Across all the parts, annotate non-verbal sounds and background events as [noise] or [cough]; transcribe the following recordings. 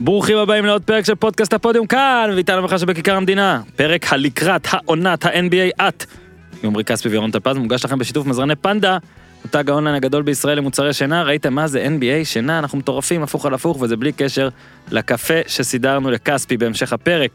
ברוכים הבאים לעוד פרק של פודקאסט הפודיום כאן, ואיתנו בכלל שבכיכר המדינה. פרק הלקראת העונת ה-NBA את. עמרי כספי וירון טלפז מוגש לכם בשיתוף מזרני פנדה. מותג האונליין הגדול בישראל למוצרי שינה, ראיתם מה זה NBA, שינה, אנחנו מטורפים הפוך על הפוך, וזה בלי קשר לקפה שסידרנו לכספי בהמשך הפרק.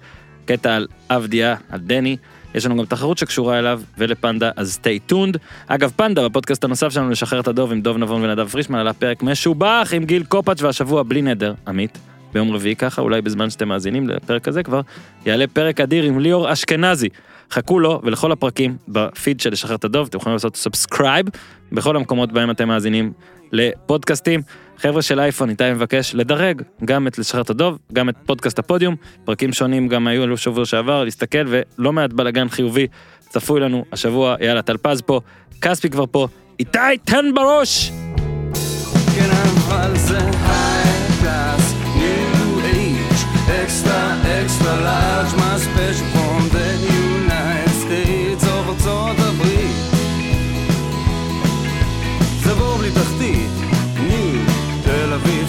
קטע על אבדיה, על דני. יש לנו גם תחרות שקשורה אליו ולפנדה, אז stay tuned. אגב, פנדה, בפודקאסט הנוסף שלנו, לשחרר את הדוב עם דוב נבון ונדב פרישמן, עלה פרק משובח עם גיל קופטש והשבוע בלי נדר, עמית. ביום רביעי ככה, אולי בזמן שאתם מאזינים לפרק הזה כבר, יעלה פרק אדיר עם ליאור אשכנזי. חכו לו ולכל הפרקים בפיד של לשחרר את הדוב, אתם יכולים לעשות subscribe בכל המקומות בהם אתם מאזינים לפודקאסטים. חבר'ה של אייפון, איתי מבקש לדרג גם את לשחרר את הדוב, גם את פודקאסט הפודיום, פרקים שונים גם היו אלו שבוע שעבר, להסתכל ולא מעט בלאגן חיובי צפוי לנו השבוע, יאללה טלפז פה, כספי כבר פה, איתי תן בראש! כן, אבל זה extra, extra large, my special from the United States of ארצות הברית. זה בור בלי תחתית, new, תל אביב,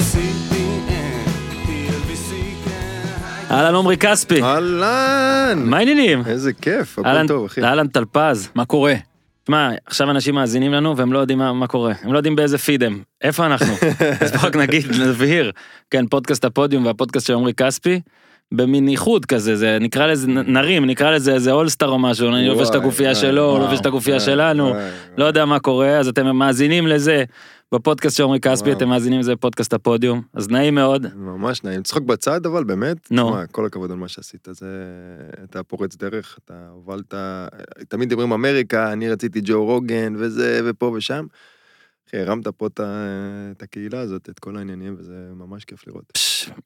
כן, אהלן עמרי כספי, אהלן! מה העניינים? איזה כיף, הכל טוב אחי. אהלן טלפז, מה קורה? תשמע, עכשיו אנשים מאזינים לנו והם לא יודעים מה, מה קורה, הם לא יודעים באיזה פיד הם, איפה אנחנו? [laughs] אז בואו רק נגיד, נבהיר, כן, פודקאסט הפודיום והפודקאסט של עמרי כספי, במין איחוד כזה, זה נקרא לזה, נרים, נקרא לזה איזה אולסטאר או משהו, אני לובש את הגופייה שלו, הוא לובש את הגופייה שלנו, לא יודע מה קורה, אז אתם מאזינים לזה. בפודקאסט של עמרי כספי. אתם מאזינים לזה בפודקאסט הפודיום, אז נעים מאוד, ממש נעים. צחוק בצד אבל באמת, נו. תשמע, כל הכבוד על מה שעשית, זה... אתה פורץ דרך, אתה הובלת... תמיד מדברים אמריקה, אני רציתי ג'ו רוגן וזה ופה ושם. אחי, הרמת פה את הקהילה הזאת, את כל העניינים, וזה ממש כיף לראות.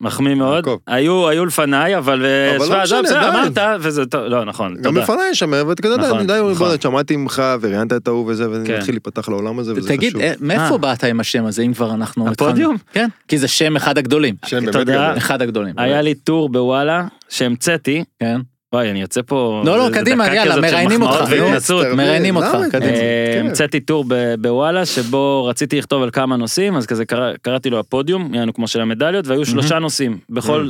מחמיא מאוד, יעקב. היו, היו לפניי, אבל, אה, אבל לא שמע, עזוב, משנה, די. אמרת, וזה טוב, לא, נכון, גם תודה. לפניי שם, ואתה יודע, נכון, אני די, נכון. בוא, שמעתי ממך וראיינת את ההוא וזה, כן. ואני מתחיל להיפתח לעולם הזה, וזה תגיד, חשוב. אה, מאיפה אה. באת עם השם הזה, אם כבר אנחנו... הפודיום? כן, כי זה שם אחד הגדולים. שם באמת. גדול. אחד הגדולים. היה לי טור בוואלה שהמצאתי, כן. וואי אני יוצא פה, לא, לא, קדימה, יאללה, מראיינים אותך. נו. מראיינים אותך. אה, כן. המצאתי טור ב- בוואלה שבו רציתי לכתוב על כמה נושאים אז כזה קרא- קראתי לו הפודיום יענו כמו של המדליות והיו שלושה נושאים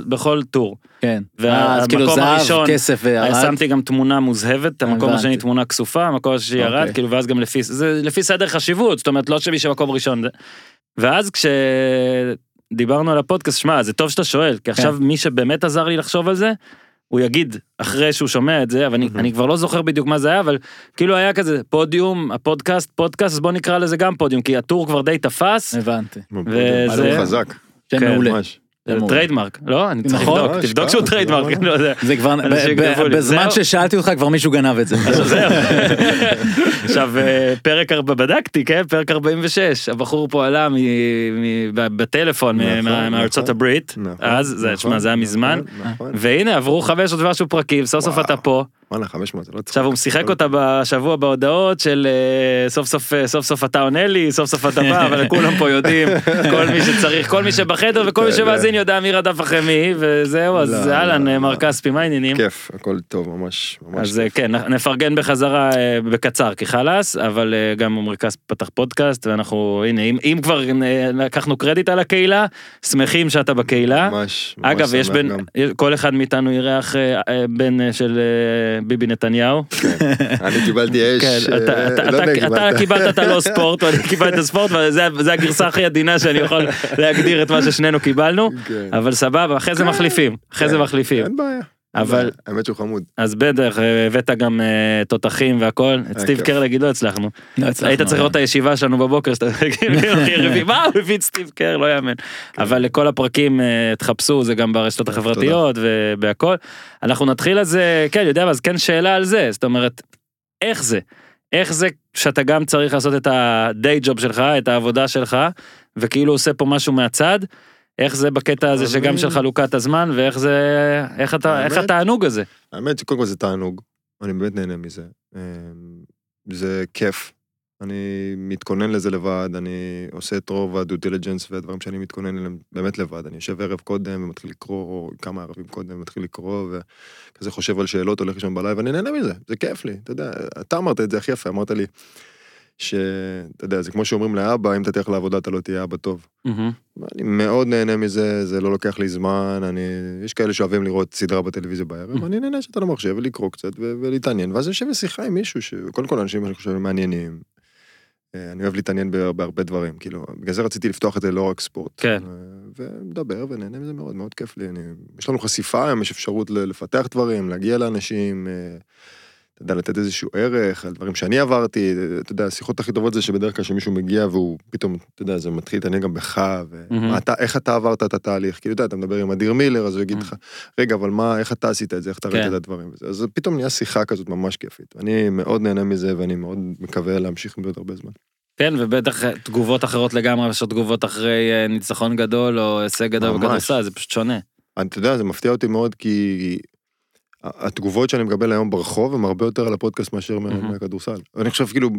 בכל טור. כן. אה, אז כאילו המקום זהב, הראשון, כסף וירד. שמתי גם תמונה מוזהבת המקום. השני תמונה כסופה המקום השני ירד אוקיי. כאילו ואז גם לפי זה לפי סדר חשיבות זאת אומרת לא שמי שמקום ראשון. ואז כשדיברנו על הפודקאסט שמע זה טוב שאתה שואל כי עכשיו מי שבאמת עזר לי לחשוב על זה. הוא יגיד אחרי שהוא שומע את זה אבל אני, אני כבר לא זוכר בדיוק מה זה היה אבל כאילו היה כזה פודיום הפודקאסט פודקאסט אז בוא נקרא לזה גם פודיום כי הטור כבר די תפס הבנתי. וזה- חזק, כן, מעולה. טריידמרק לא אני צריך נכון. לבדוק תבדוק שהוא טריידמרק למה? לא יודע. זה כבר, בזמן. ששאלתי אותך כבר מישהו גנב את זה. [laughs] עכשיו אה, פרק ארבע בדקתי כן פרק 46 הבחור פה עלה בטלפון מארצות. הברית אז זה היה מזמן נכון, נכון. והנה עברו 500 ומשהו פרקים סוף סוף. אתה פה וואלה, 500, זה לא צחוק. עכשיו הוא שיחק אותה בשבוע בהודעות של אה, סוף סוף אה, סוף סוף אתה עונה לי סוף סוף אתה בא אבל כולם פה יודעים [laughs] כל מי שצריך כל מי שבחדר וכל מי יודע. שמאזין יודע מי רדף אחרי מי וזהו אז לא, אהלן לא, אה, מר לא. כספי מה העניינים. כיף, הכל טוב, ממש, ממש. אז כן נפרגן בחזרה בקצר כי חלאס אבל גם עמרי כספי פתח פודקאסט ואנחנו הנה אם, כבר לקחנו קרדיט על הקהילה שמחים שאתה בקהילה. ממש, ממש אגב יש שמח גם. כל אחד מאיתנו אירח בן של ביבי נתניהו. אני קיבלתי אש, כן, אה, אתה- אתה- לא יודע, אתה- אתה קיבלת את הלא ספורט ואני קיבלתי את הספורט וזה הגרסה הכי עדינה שאני יכול להגדיר את מה ששנינו קיבלנו כן. אבל סבבה אחרי זה כן, מחליפים אחרי זה כן, מחליפים אין בעיה. אבל האמת שהוא חמוד. אז בטח אה, הבאת גם אה, תותחים והכל. את סטיב כיף. קרלג לא הצלחנו. לא הצלחנו, היית צריך לראות את הישיבה שלנו בבוקר שאתה [laughs] כאילו, [laughs] מה הוא הביא את סטיב קר לא יאמן. אבל לכל הפרקים אה, תחפשו זה גם ברשתות החברתיות ובהכל אנחנו נתחיל זה כן יודע אז כן שאלה על זה. זאת אומרת איך זה? איך זה שאתה גם צריך לעשות את הדיי ג'וב שלך את העבודה שלך וכאילו עושה פה משהו מהצד. איך זה בקטע הזה שגם של חלוקת הזמן ואיך זה איך אתה איך האמת- התענוג הזה. האמת שקודם כל זה תענוג, אני באמת נהנה מזה. אמ, זה כיף. אני מתכונן לזה לבד, אני עושה את רוב הדו דיליג'נס והדברים שאני מתכונן אליהם באמת לבד. אני יושב ערב קודם ומתחיל לקרוא, כמה ערבים קודם ומתחיל לקרוא, וכזה חושב על שאלות, הולך לישון בלילה, ואני נהנה מזה, זה כיף לי, אתה יודע, אתה אמרת את זה הכי יפה, אמרת לי, שאתה יודע, זה כמו שאומרים לאבא, אם אתה תלך לעבודה אתה לא תהיה אבא טוב. מהמם. אני מאוד נהנה מזה, זה לא לוקח לי זמן, אני... יש כאלה שאוהבים לראות סדרה בטלוויזיה. בערב, אני נהנה שאתה למחשב ולקרוא קצת ו- ולהתעניין, ואז יושב בשיחה עם מישהו, שקודם כל אנשים אני חושב מעניינים. אה, אני אוהב להתעניין בה- בהרבה דברים, כאילו, בגלל זה רציתי לפתוח את זה לא רק ספורט. כן. אה, ומדבר ונהנה מזה מאוד, מאוד כיף לי. אני... יש לנו חשיפה היום, יש אפשרות לפתח דברים, להגיע לאנשים, אה, אתה יודע, לתת איזשהו ערך על דברים שאני עברתי, אתה יודע, השיחות הכי טובות זה שבדרך כלל כשמישהו מגיע והוא פתאום, אתה יודע, זה מתחיל להתעניין גם בך, מהמם. ואתה, איך אתה עברת את התהליך, כאילו, אתה יודע, אתה מדבר עם אדיר מילר, אז הוא יגיד לך, רגע, אבל מה, איך אתה עשית את זה, איך אתה ראית כן. את הדברים, וזה. אז פתאום נהיה שיחה כזאת ממש כיפית. אני מאוד נהנה מזה, ואני מאוד מקווה להמשיך עם זה עוד הרבה זמן. כן, ובטח אה, תגובות אחרות לגמרי, עוד תגובות אחרי אה, ניצחון גדול או הישג גדול. בכדורסל, זה פשוט שונה. אתה יודע, זה מפתיע אותי מאוד, כי התגובות שאני מקבל היום ברחוב הם הרבה יותר על הפודקאסט מאשר מהמם. מהכדורסל. אני חושב, כאילו,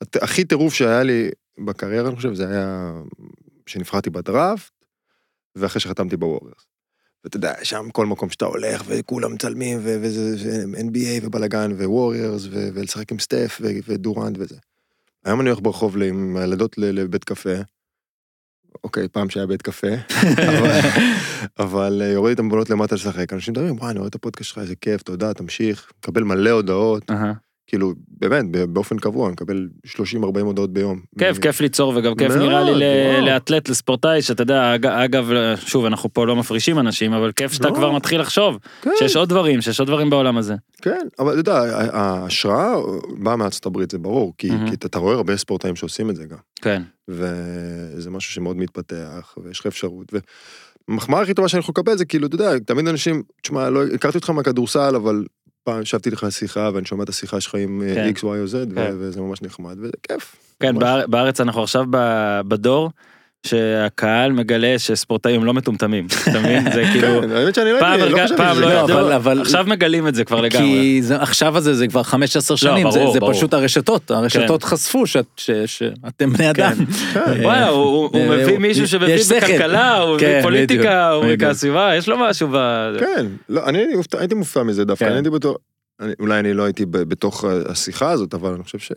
הת- הכי טירוף שהיה לי בקריירה, אני חושב, זה היה שנבחרתי בדראפט, ואחרי שחתמתי בווריירס. ואתה יודע, שם כל מקום שאתה הולך, וכולם מצלמים, ו- וזה זה NBA ובלאגן, וווריירס, ו- ולשחק עם סטף, ו- ודורנט וזה. היום אני הולך ברחוב עם הילדות לבית קפה. אוקיי, פעם שהיה בית קפה. אבל- אה, יורד איתם בונות למטה לשחק, אנשים מדברים, וואי, אני רואה את הפודקאסט שלך, איזה כיף, תודה, תמשיך. מקבל מלא הודעות. כאילו, באמת, באופן קבוע, אני מקבל 30-40 הודעות ביום. כיף, כיף ליצור וגם כיף נראה לי. לאתלט, לספורטאי, שאתה יודע, אג- אגב, שוב, אנחנו פה לא מפרישים אנשים, אבל כיף שאתה לא. כבר מתחיל לחשוב, כן, שיש עוד דברים, שיש עוד דברים בעולם הזה. כן, אבל אתה יודע, ההשראה באה מארצות הברית, זה ברור, כי אתה רואה הרבה ספורטאים שעושים את זה גם, כן. וזה משהו שמאוד מתפתח, ויש לך אפשרות, והמחמאה הכי טובה שאני יכול לקבל זה כאילו, אתה יודע, תמיד אנשים, תשמע, לא הכרתי אותך מהכדורסל, אבל פעם ישבתי לך שיחה, ואני שומע את השיחה שלך עם אה, כן. X, Y או Z, כן. וזה ממש נחמד, וזה כיף. כן, ממש. באר- בארץ אנחנו עכשיו בדור, שהקהל מגלה שספורטאים לא מטומטמים, אתה מבין? זה כאילו, כן, לא פעם לא שזה לא ידעו, אבל- עכשיו מגלים את זה כבר לגמרי. כי עכשיו הזה זה כבר 15 שנים, זה. פשוט הרשתות, הרשתות חשפו שאתם בני אדם. כן. [laughs] וואלה, הוא- אה, מביא מישהו שמבין. בכלכלה, הוא מביא כן, פוליטיקה, הוא מביא. הסביבה, יש לו משהו ב... כן, לא, אני הייתי מופתע- מזה דווקא, כן. אני הייתי בתור, אני- אולי אני לא הייתי ב- בתוך השיחה הזאת, אבל אני חושב ש...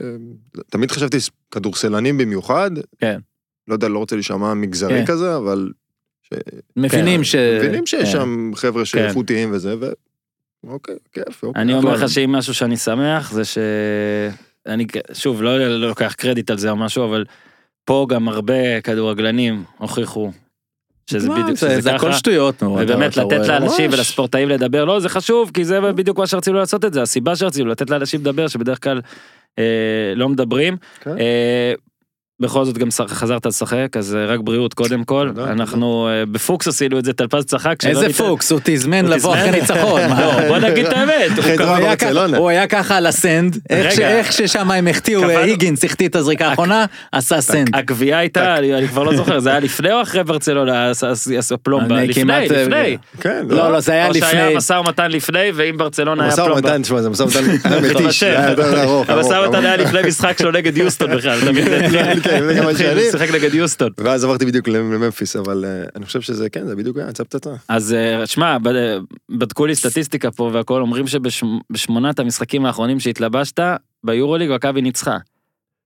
תמיד חשבתי כדורסלנים במיוחד, כן. לא יודע, לא רוצה להישמע מגזרי כן. כזה, אבל... ש- מבינים ש... מבינים שיש כן. שם חבר'ה שאיכותיים וזה, ו... אוקיי, כיף. אוקיי, אני אומר. לך שאם משהו שאני שמח זה ש... אני שוב לא לא לוקח קרדיט על זה או משהו אבל פה גם הרבה כדורגלנים הוכיחו שזה מה, בדיוק זה- שזה זה הכל ככה. שטויות. נו, ובאמת לתת. לאנשים ממש. ולספורטאים לדבר לא זה חשוב כי זה בדיוק מה שרצינו לעשות את זה הסיבה שרצינו לתת לאנשים לדבר שבדרך כלל אה, לא מדברים. כן. אה, בכל זאת גם חזרת לשחק אז אה, רק בריאות קודם כל אנחנו אה, בפוקס עשינו את זה טלפז צחק איזה פוקס, הוא תזמן לבוא? אחרי ניצחון. מה? לא, בוא נגיד את האמת הוא היה. ככה- על הסנד, איך ששם הם החטיאו, קבענו- היגינס החטיא את הזריקה האחרונה, עשה סנד. הגבייה הייתה, אני כבר לא זוכר, זה היה לפני או אחרי ברצלונה, פלומבה? לפני, אה, לפני. כן, לא, לא, זה היה או שהיה לפני. משא ומתן לפני, ואם ברצלונה היה משא פלומבה. ומתן, תשמע, זה משא ומתן היה [laughs] מתיש. המשא ומתן היה. לפני משחק שלו נגד יוסטון בכלל, [laughs] כן, גם התחיל השני. לשחק נגד יוסטון. ואז עברתי בדיוק לממפיס, אבל אה, אני חושב שזה, כן, זה בדיוק היה, יצא פצצה. אז אה, שמע, ב- בדקו לי סטטיסטיקה פה והכל, אומרים שבשמונת המשחקים האחרונים שהתלבשת, ביורוליג מכבי ניצחה.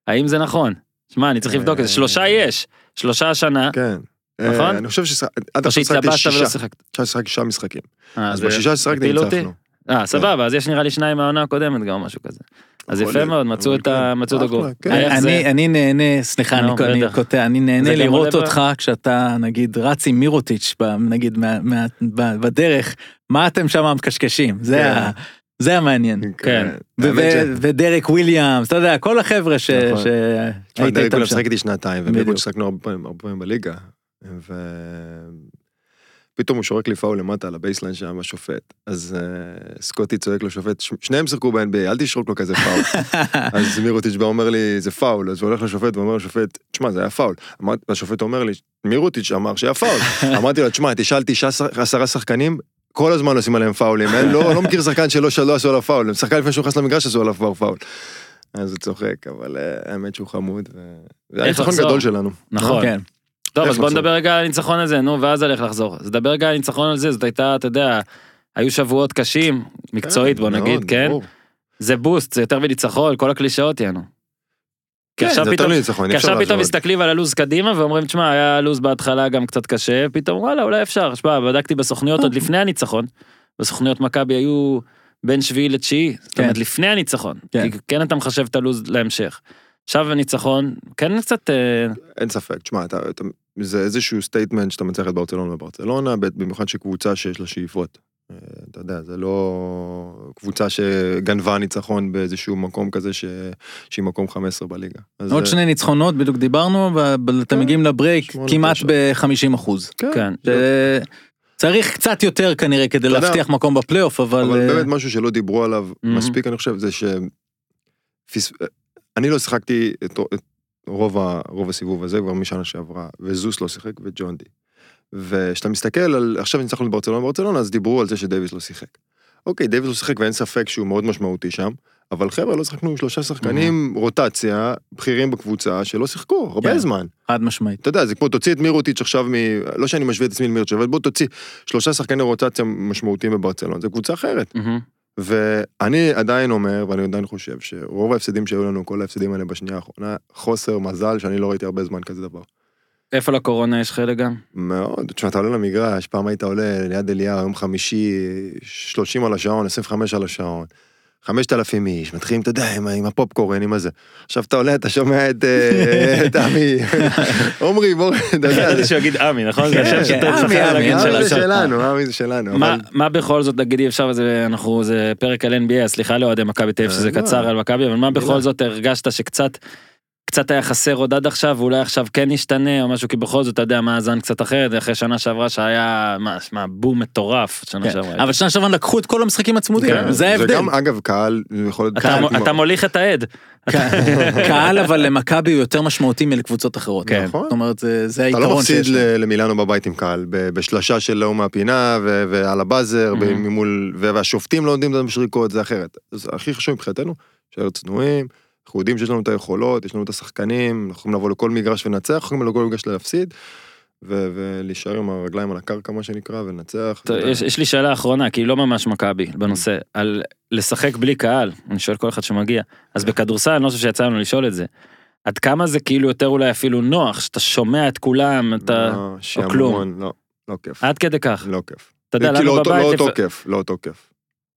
האם זה נכון? שמע, אני צריך לבדוק את זה, שלושה יש, שלושה השנה, כן. נכון? אה, אני חושב שעד עכשיו שיחקתי שישה. עכשיו שיחקתי שישה משחקים. אה, אז בשישה אותי? ניצחנו. אה, סבבה, אז יש נראה לי שניים מהעונה הקודמת גם משהו כזה. אז יפה מאוד, מצאו את כן, הגול. כן. אני אני נהנה, סליחה, אני-. קוטע, אני נהנה לראות אותך כשאתה נגיד רץ עם מירוטיץ', נגיד בדרך, מה אתם שם מקשקשים, זה כן. ה- זה המעניין. כן. ודרק וויליאמס, אתה יודע, כל החבר'ה ש- נכון. שהיית דרק איתם שם. שיחק איתי שנתיים, בדיוק. ובדיוק שיחקנו פעמים הרבה פעמים בליגה. ופתאום הוא שורק לי פאול למטה על ה baseline שם השופט. אז אה, סקוטי צועק לשופט, "ש- שניהם שיחקו ב-NBA, אל תשרוק לו כזה פאול. [laughs] אז מירוטיץ' בא אומר לי, זה פאול, אז הוא הולך לשופט ואומר לשופט, תשמע, זה היה פאול. אמר- והשופט אומר לי, מירוטיץ' אמר שהיה פאול. [laughs] אמרתי לו, תשמע, תשאל תשעה עשרה שחקנים, כל הזמן עושים עליהם פאולים, אין, לא לא מכיר שחקן שלא שלא עשו עליו פאול, שחקן לפני שהוא נכנס למגרש עשו עליו כבר פאול. אז הוא צוחק, אבל אה, האמת שהוא חמוד, ו- זה היה ניצחון? גדול שלנו. נכון. כן. טוב, אז בוא? נדבר רגע על הניצחון הזה, נו, ואז איך לחזור. אז נדבר רגע על הניצחון על זה, זאת הייתה, אתה יודע, היו שבועות קשים, מקצועית בוא כן, נגיד, כן? זה בוסט, זה יותר מניצחון, כל הקלישאות יענו. כן, עכשיו זה יותר פתאום, מניצחון, כי אי אפשר עכשיו פתאום. מסתכלים על הלו"ז קדימה ואומרים, תשמע, היה לו"ז בהתחלה גם קצת קשה, פתאום וואלה, אולי אפשר. שמע, בדקתי בסוכניות עוד לפני הניצחון. בסוכניות מכבי היו בין שביעי לתשיעי, זאת כן. אומרת לפני הניצחון. כן. כי כן אתה מחשב את הלו"ז להמשך. עכשיו הניצחון, כן קצת, אה, אין ספק, תשמע, אתה, אתה, זה איזשהו statement שאתה מצליח את ברצלונה וברצלונה, במיוחד שקבוצה שיש לה שאיפות. אה, אתה יודע, זה לא קבוצה שגנבה ניצחון באיזשהו מקום כזה ש... שהיא מקום 15 בליגה. עוד אה, שני ניצחונות, בדיוק דיברנו, ואתם כן, מגיעים לברייק שמונה, כמעט תשע. ב-50 אחוז. כן, כן. זה- צריך קצת יותר כנראה כדי להבטיח מקום בפלייאוף, אבל... אבל אה, באמת משהו שלא דיברו עליו. מספיק, אני חושב, זה ש... אני לא שיחקתי את רוב ה- רוב הסיבוב הזה כבר משנה שעברה, וזוס לא שיחק וג'ון די. וכשאתה מסתכל על, עכשיו ניצחנו את ברצלונה וברצלונה, אז דיברו על זה שדייוויס לא שיחק. אוקיי, דייוויס לא שיחק ואין ספק שהוא מאוד משמעותי שם, אבל חבר'ה, לא שיחקנו עם שלושה שחקנים, רוטציה, בכירים בקבוצה, שלא שיחקו הרבה כן. זמן. חד משמעית. אתה יודע, זה כמו תוציא את מירוטיץ' עכשיו מ... לא שאני משווה את עצמי למירוטיץ', אבל בוא תוציא שלושה שחקני רוטציה משמעותיים בברצלונה, זה קבוצה אחרת. מהמם. ואני עדיין אומר, ואני עדיין חושב, שרוב ההפסדים שהיו לנו, כל ההפסדים האלה בשנייה האחרונה, חוסר מזל שאני לא ראיתי הרבה זמן כזה דבר. איפה לקורונה יש חלק גם? מאוד, תשמע, אתה עולה למגרש, פעם היית עולה ליד אליהו, יום חמישי, 30 על השעון, 25 על השעון. 5,000 איש, מתחילים, אתה יודע, עם, עם הפופקורן, עם הזה. עכשיו אתה עולה, אתה שומע את, אה, [laughs] את עמי, עומרי, בוא, אתה יודע, [laughs] ידעתי שהוא יגיד עמי, נכון? זה כן, השם כן, שאתה עמי, צריך עמי, להגיד עמי של עמי זה. שלנו, עמי זה שלנו, מה, בכל זאת, נגיד אי אפשר, אנחנו, זה פרק על NBA, סליחה לאוהדי מכבי תל אביב שזה אה, לא. קצר על מכבי, אבל מה בכל. זאת הרגשת שקצת, קצת היה חסר עוד עד עכשיו, ואולי עכשיו כן ישתנה או משהו, כי בכל זאת, אתה יודע, מאזן קצת אחרת, אחרי שנה שעברה שהיה, מה, מה, בום מטורף, שנה כן. שעברה. אבל שנה שעברה לקחו את כל המשחקים הצמודים, כן, זה ההבדל. וגם, אגב, קהל, יכול להיות... אתה, קהל מ- כמו- אתה מוליך את העד. [laughs] קהל אבל למכבי הוא יותר משמעותי מלקבוצות אחרות. כן. נכון. זאת אומרת, זה זה אתה לא היתרון מפסיד שיש. ל- למילאנו בבית עם קהל, ב- בשלשה של לאום מהפינה ו- ועל הבאזר, Mhm. ממול, ו- והשופטים לא עומדים את המשריקות, זה אחרת. אז הכי חשוב מבחינתנו, שיהיה צנועים, אנחנו יודעים שיש לנו את היכולות, יש לנו את השחקנים, אנחנו יכולים לבוא לכל מגרש ולנצח, אנחנו יכולים לכל מגרש להפסיד, ו- ולהישאר עם הרגליים על הקרקע, מה שנקרא, ולנצח. טוב, יש, יש לי שאלה אחרונה, כי היא לא ממש מכבי בנושא, על לשחק בלי קהל, אני שואל כל אחד שמגיע. אז בכדורסל, אני לא חושב שיצא לנו לשאול את זה. עד כמה זה כאילו יותר אולי אפילו נוח, שאתה שומע את כולם, אתה... לא, כלום. לא, לא כיף. עד כדי כך. לא כיף. אתה יודע, כאילו לנו אותו- לא בבית, אותו לפ- כיף, לא אותו כיף.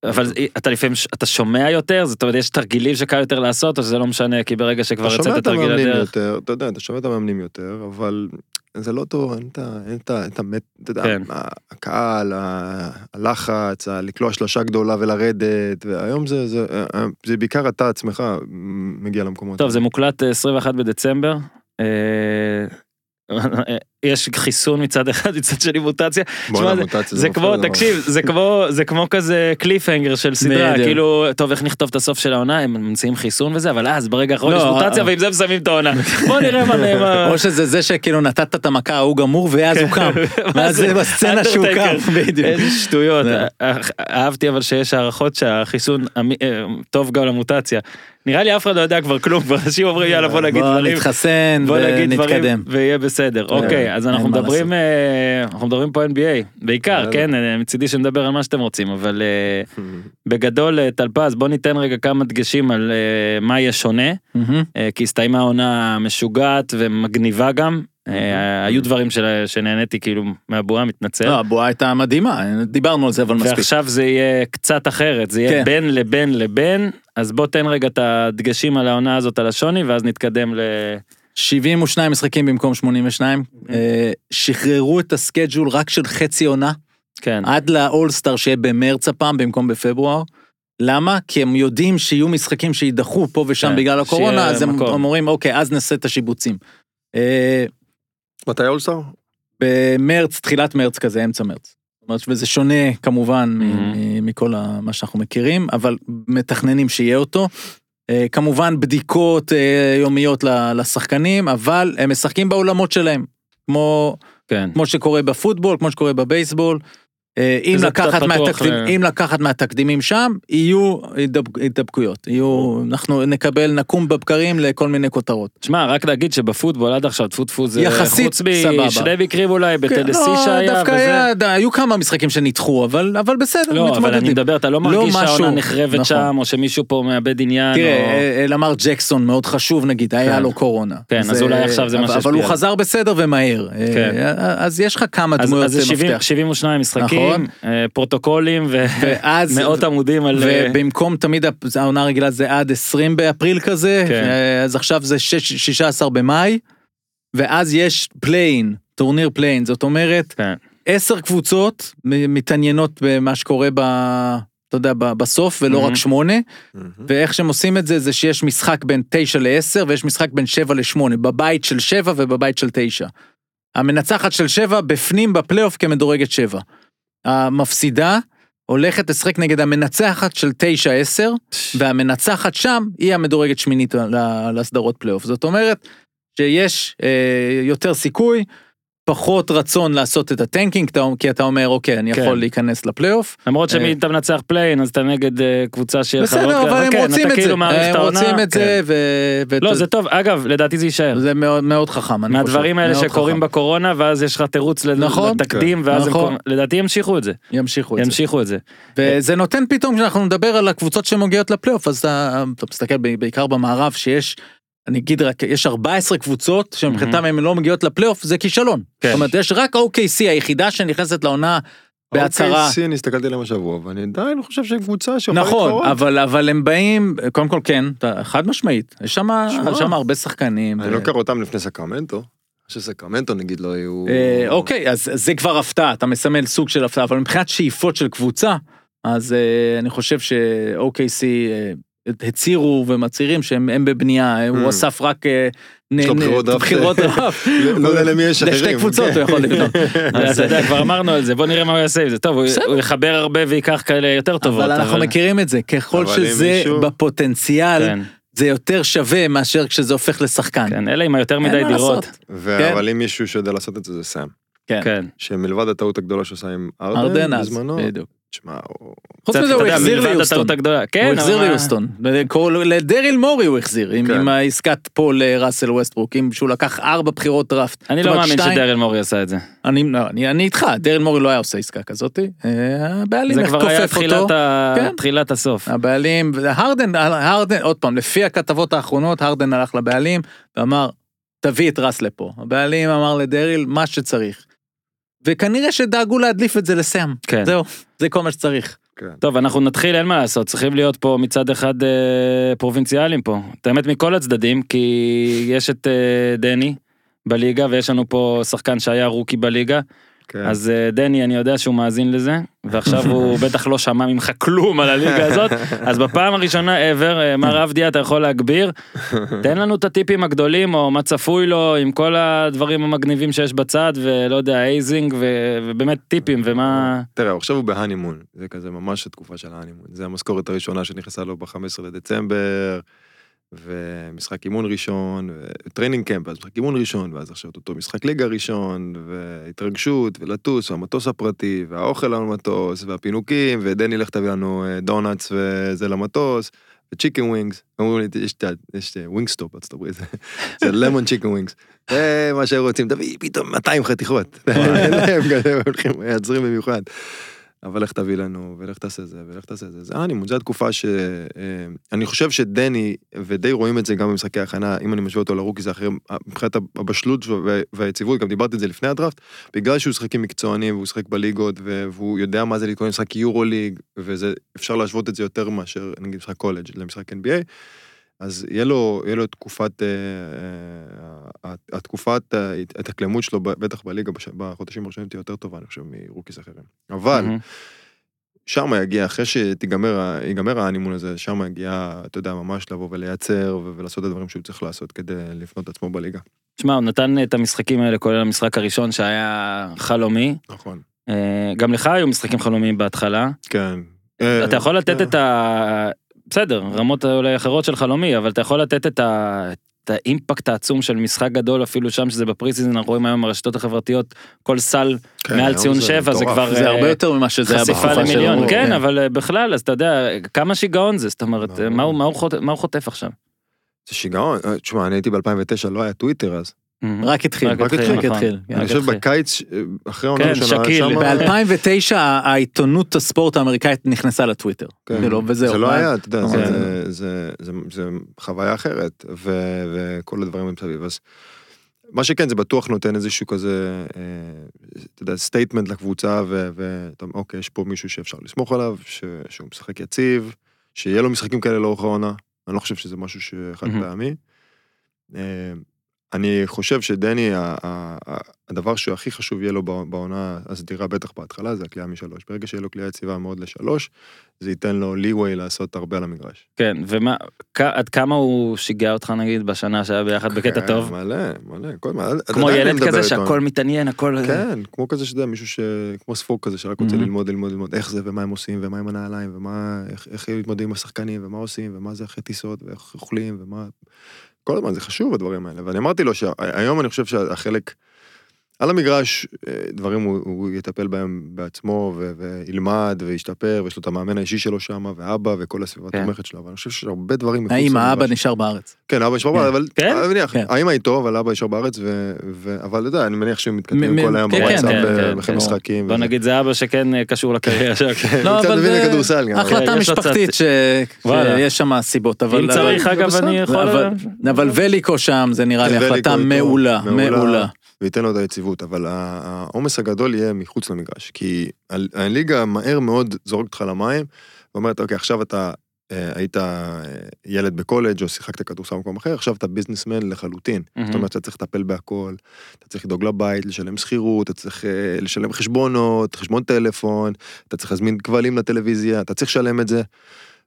אבל אתה לפעמים, אתה שומע יותר, זאת אומרת, יש תרגילים שקל יותר לעשות, או שזה לא משנה, כי ברגע שכבר יצאת את תרגיל לדרך. יותר, אתה יודע, אתה שומע את המאמנים יותר, אבל זה לא טוב, אין את המת- אתה יודע, כן. הקהל, הלחץ, לקלוע שלושה גדולה ולרדת, והיום זה, זה, זה בעיקר אתה עצמך מגיע למקומות. טוב, זה מוקלט אה, 21 בדצמבר. יש חיסון מצד אחד, מצד שני מוטציה. למוטציה, זה מפחיד, כמו, תקשיב, זה כמו, זה כמו כזה קליפהנגר של סדרה. כאילו, טוב, איך נכתוב את הסוף של העונה, הם ממציאים חיסון וזה, אבל אז ברגע האחרון יש לא, מוטציה, אה. ועם זה מסיימים את העונה. בוא נראה מה... [laughs] מה- או שזה זה שכאילו נתת את המכה ההוא גמור ואז הוא קם. [laughs] ואז זה בסצנה שהוא קם. איזה שטויות. זה. אה, אהבתי אבל שיש הערכות שהחיסון אה, טוב גם למוטציה. נראה לי אף אחד לא יודע כבר כלום, כבר אנשים אומרים יאללה בוא נגיד דברים. נתחסן בוא דברים ונתקדם. ויהיה בסדר. אוקיי, אז אנחנו מדברים, אה, אנחנו מדברים פה NBA, בעיקר. כן, אה, מצידי שנדבר על מה שאתם רוצים, אבל אה, [laughs] בגדול, טלפז, בוא ניתן רגע כמה דגשים על מה יהיה שונה, כי הסתיימה עונה משוגעת ומגניבה גם. אה, היו דברים שנהניתי כאילו מהבועה, מתנצל. לא, הבועה הייתה מדהימה, דיברנו על זה אבל מספיק. ועכשיו זה יהיה קצת אחרת, זה יהיה כן. בין לבין לבין, אז בוא תן רגע את הדגשים על העונה הזאת על השוני, ואז נתקדם ל... 72 משחקים במקום 82, אה, שחררו את הסקייג'ול רק של חצי עונה, כן. עד לאולסטאר שיהיה במרץ הפעם במקום בפברואר. למה? כי הם יודעים שיהיו משחקים שיידחו פה ושם כן, בגלל הקורונה, אז הם מקום. אומרים אוקיי, אז נעשה את השיבוצים. אה, מתי אולסטאר? במרץ, תחילת מרץ כזה, אמצע מרץ. זאת אומרת, וזה שונה כמובן. מ- מכל ה- מה שאנחנו מכירים, אבל מתכננים שיהיה אותו. אה, כמובן בדיקות אה, יומיות ל- לשחקנים, אבל הם משחקים בעולמות שלהם, כמו, כן. כמו שקורה בפוטבול, כמו שקורה בבייסבול. אה, אם לקחת, מהתקדים, ל- אם לקחת מהתקדימים שם, יהיו הידבק- הידבקויות. יהיו, אנחנו נקבל, נקום בבקרים לכל מיני כותרות. תשמע, רק להגיד שבפוטבול עד עכשיו טפו טפו זה יחסית חוץ. משני מקרים אולי, בטנסי לא, שהיה דווקא וזה. היה, היו כמה משחקים שנדחו, אבל, אבל בסדר, לא, אבל אני מתמודדים. מדבר, אתה לא מרגיש משהו- שהעונה נחרבת נכון. שם, או שמישהו פה מאבד עניין, תראה, או... אה, למר ג'קסון מאוד חשוב נגיד, היה כן. לו קורונה. כן, אז אולי עכשיו זה מה שהשפיע אבל הוא. חזר בסדר ומהר. אה, כן. אז יש לך כמה דמויות אז זה 70, מפתח. 72 משחקים, נכון. אה, פרוטוקולים ומאות עמודים על... אה, ובמקום תמיד העונה הרגילה זה עד 20 באפריל כזה, כן. אה, אז עכשיו זה שש- 16 במאי, ואז יש play-in, טורניר play-in, זאת אומרת, כן. עשר קבוצות מ- מתעניינות במה שקורה ב... אתה יודע, בסוף, ולא מהמם. רק שמונה, מהמם. ואיך שהם עושים את זה, זה שיש משחק בין תשע לעשר, ויש משחק בין שבע לשמונה, בבית של שבע ובבית של תשע. המנצחת של שבע בפנים בפלייאוף כמדורגת שבע. המפסידה הולכת לשחק נגד המנצחת של תשע עשר, והמנצחת שם היא המדורגת שמינית לסדרות פלייאוף. זאת אומרת שיש אה, יותר סיכוי, פחות רצון לעשות את ה tanking, כי אתה אומר, אוקיי, אני כן. יכול להיכנס לפלייאוף. למרות שמי אתה מנצח play-in, אז אתה נגד אה, קבוצה שיהיה לך... בסדר, אבל הם כן, רוצים את זה, כאילו הם. רוצים את זה, לא, זה טוב, אגב, לדעתי זה יישאר. זה מאוד מאוד חכם. מהדברים האלה שקורים. בקורונה, ואז יש לך תירוץ נכון. לתקדים, ואז. נכון. לדעתי ימשיכו את זה. ימשיכו את זה. את זה. וזה נותן פתאום, כשאנחנו נדבר על הקבוצות שמגיעות לפלייאוף, אז אתה, מסתכל בעיקר במערב, שיש, אני אגיד רק, יש 14 קבוצות שמבחינתם הן לא מגיעות לפלייאוף, זה כישלון. כן. זאת אומרת, יש רק OKC היחידה שנכנסת לעונה בהצהרה. אוקיי, אני הסתכלתי עליהם השבוע, ואני עדיין חושב שהם קבוצה שיכולה נכון, להתחרות. אבל, אבל הם באים, קודם כל כן, חד משמעית, יש שם הרבה שחקנים. אני ו- לוקח אותם לפני סקרמנטו. שסקרמנטו נגיד לא היו... אה, אוקיי, אז זה כבר הפתעה, אתה מסמל סוג של הפתעה, אבל מבחינת שאיפות של קבוצה, אז אה, אני חושב ש-OKC אה, הצהירו ומצהירים שהם הם בבנייה. הוא אסף רק... אה, בחירות דראפט. [laughs] לא יודע למי יש אחרים. לשתי קבוצות הוא יכול לבנות. [laughs] אז, אתה יודע, כבר אמרנו על זה, בוא נראה מה הוא יעשה עם זה. טוב, הוא- יחבר הרבה וייקח כאלה יותר טובות. אבל אנחנו מכירים את זה, ככל שזה בפוטנציאל, כן, זה יותר שווה מאשר כשזה הופך לשחקן. כן, אלה עם היותר מדי דירות. כן. אבל אם מישהו שיודע לעשות את זה זה סאם. כן, כן. שמלבד הטעות הגדולה שעושה עם ארדן בזמנו, בדיוק. תשמע, הוא... חוץ מזה הוא החזיר ליוסטון. כן, הוא החזיר ליוסטון. לדרל מורי הוא החזיר, עם- כן. העסקת פול אה, ראסל ווסטברוק, שהוא לקח ארבע בחירות דראפט. אני לא מאמין שדרל מורי עשה את זה. אני לא, אני- אני איתך, דריל מורי לא היה עושה עסקה כזאת. אה, הבעלים זה כבר היה כופף תחילת אותו. ה- כן. תחילת הסוף. הבעלים, הרדן, הרדן, עוד פעם, לפי הכתבות האחרונות, הרדן הלך לבעלים ואמר, תביא את רס לפה. הבעלים אמר לדריל, מה שצריך. וכנראה שדאגו להדליף את זה לסאם. כן. זהו, זה כל מה שצריך. כן. טוב, אנחנו נתחיל, אין מה לעשות, צריכים להיות פה מצד אחד אה, פרובינציאלים פה. את האמת מכל הצדדים, כי יש את אה, דני בליגה, ויש לנו פה שחקן שהיה רוקי בליגה. כן. אז אה, דני, אני יודע שהוא מאזין לזה, ועכשיו הוא [laughs] בטח לא שמע ממך כלום על הליגה הזאת, אז בפעם הראשונה ever, אה, מר אבדיה, אתה יכול להגביר. תן לנו את הטיפים הגדולים, או מה צפוי לו, עם כל הדברים המגניבים שיש בצד, ולא יודע, hazing, ו- ובאמת טיפים, ומה... תראה, עכשיו הוא ב honeymoon, זה כזה ממש התקופה של ה honeymoon. זה המשכורת הראשונה שנכנסה לו ב-15 לדצמבר, ומשחק אימון ראשון, ו training camp, ואז משחק אימון ראשון, ואז עכשיו אותו משחק ליגה ראשון, והתרגשות, ולטוס, והמטוס הפרטי, והאוכל על המטוס, והפינוקים, ודני לך תביא לנו אה, דונאטס וזה למטוס, ו chicken wings, אמרו לי, יש את ה- יש Wingstop בארצות הברית, [laughs] זה- lemon chicken wings, זה מה שהם רוצים, תביא פתאום 200 חתיכות, [laughs] הם הולכים, מייצרים במיוחד. אבל לך תביא לנו, ולך תעשה זה, ולך תעשה זה. זה honeymoon, זו התקופה ש... אה, אני חושב שדני, ודי רואים את זה גם במשחקי ההכנה, אם אני משווה אותו לרוקי, זה אחר, מבחינת הבשלות שלו וה- והיציבות, גם דיברתי את זה לפני הדראפט, בגלל שהוא שחק עם מקצוענים, והוא שחק בליגות, והוא יודע מה זה להתכונן למשחק יורו ליג, וזה, אפשר להשוות את זה יותר מאשר, נגיד, משחק קולג' למשחק NBA. אז יהיה לו, יהיה לו את תקופת, אה, אה, התקופת ההתאקלמות שלו, בטח בליגה בחודשים הראשונים תהיה יותר טובה, אני חושב, מרוקיס אחרים. אבל. שם יגיע, אחרי ייגמר ה honeymoon הזה, שם יגיע, אתה יודע, ממש לבוא ולייצר ולעשות את הדברים שהוא צריך לעשות כדי לבנות את עצמו בליגה. שמע, הוא נתן את המשחקים האלה, כולל המשחק הראשון שהיה חלומי. נכון. אה, גם לך היו משחקים חלומיים בהתחלה. כן. אתה יכול לתת את ה... בסדר, רמות אולי אחרות של חלומי, אבל אתה יכול לתת את ה... את ה impact העצום של משחק גדול אפילו שם שזה ב preseason אנחנו רואים היום הרשתות החברתיות כל סל כן, מעל ציון זה 7 זה מטורף. כבר זה אה, הרבה יותר ממה שזה היה חשיפה בתקופה למיליון שלו. כן אבל אה, בכלל אז אתה יודע כמה שיגעון זה זאת אומרת ברור. מה הוא- מה הוא חוט- מה הוא חוטף עכשיו. זה שיגעון, אה, תשמע, אני הייתי ב-2009, לא היה טוויטר אז. רק התחיל, רק התחיל, רק נכון. התחיל. אני חושב בקיץ, אה, אחרי העונה כן, הראשונה, שקיל. שמה- ב-2009 העיתונות הספורט האמריקאית נכנסה לטוויטר. כן. זה לא מה- היה, אתה יודע, כן. זה- זה- זה- זה חוויה אחרת, ו- וכל הדברים מסביב. אז מה שכן, זה בטוח נותן איזשהו כזה, אה, אתה יודע, statement לקבוצה, ו- ואתה אומר, אוקיי, יש פה מישהו שאפשר לסמוך עליו, ש- שהוא משחק יציב, שיהיה לו משחקים כאלה לאורך העונה. אני לא חושב שזה משהו שחד. פעמי. אני חושב שדני, הדבר שהכי חשוב יהיה לו בע- בעונה הסדירה, בטח בהתחלה, זה הקליעה משלוש. ברגע שיהיה לו קליעה יציבה מאוד לשלוש, זה ייתן לו leeway לעשות הרבה על המגרש. כן ומה עד כמה הוא שיגע אותך נגיד בשנה שהיה ביחד בקטע כן, טוב מלא, מלא, כל. אתה כמו ילד כזה. שהכל מתעניין הכל כן, כמו כזה שאתה יודע, מישהו ש... כמו ספוג כזה, שרק רוצה מהמם. ללמוד, ללמוד, ללמוד איך זה, ומה הם עושים, ומה עם הנעליים, ומה, איך, מתמודדים עם השחקנים, ומה עושים, ומה זה אחרי טיסות, ואיך אוכלים, ומה... כל הזמן, זה חשוב הדברים האלה. ואני אמרתי לו שהיום אני חושב שהחלק... על המגרש, אה, דברים הוא, הוא יטפל בהם בעצמו, ו- וילמד, וישתפר, ויש לו את המאמן האישי שלו שם, ואבא, וכל הסביבה כן. התומכת שלו, אבל אני חושב שיש הרבה דברים מחוץ האם האבא. נשאר בארץ? כן, אבא נשאר כן. בארץ, אבל כן? אני מניח, כן. האמא איתו, אבל אבא נשאר בארץ, ו... ו... אבל אתה יודע, אני מניח שהם מתכתבים מ- כל מ- היום כן, כן, בוואטסאפ, כן, כן, אחרי כן. משחקים. בוא. נגיד זה אבא שכן אה, קשור לקריירה שלו. [laughs] לא, אבל זה. החלטה כן, משפחתית. שיש שם סיבות, אבל... אם צריך אגב. אני יכול... אבל- וליקו שם זה נראה לי כן, החלטה מעולה, מעולה. וייתן לו את היציבות, אבל העומס הגדול יהיה מחוץ למגרש, כי הליגה מהר מאוד זורקת אותך למים, ואומרת, אוקיי, עכשיו אתה אה, היית אה, ילד בקולג' או שיחקת כדורסל במקום אחר, עכשיו אתה ביזנסמן לחלוטין. מהמם. זאת אומרת, אתה צריך לטפל בהכל, אתה צריך לדאוג לבית, לשלם שכירות, אתה צריך אה, לשלם חשבונות, חשבון טלפון, אתה צריך להזמין כבלים לטלוויזיה, אתה צריך לשלם את זה.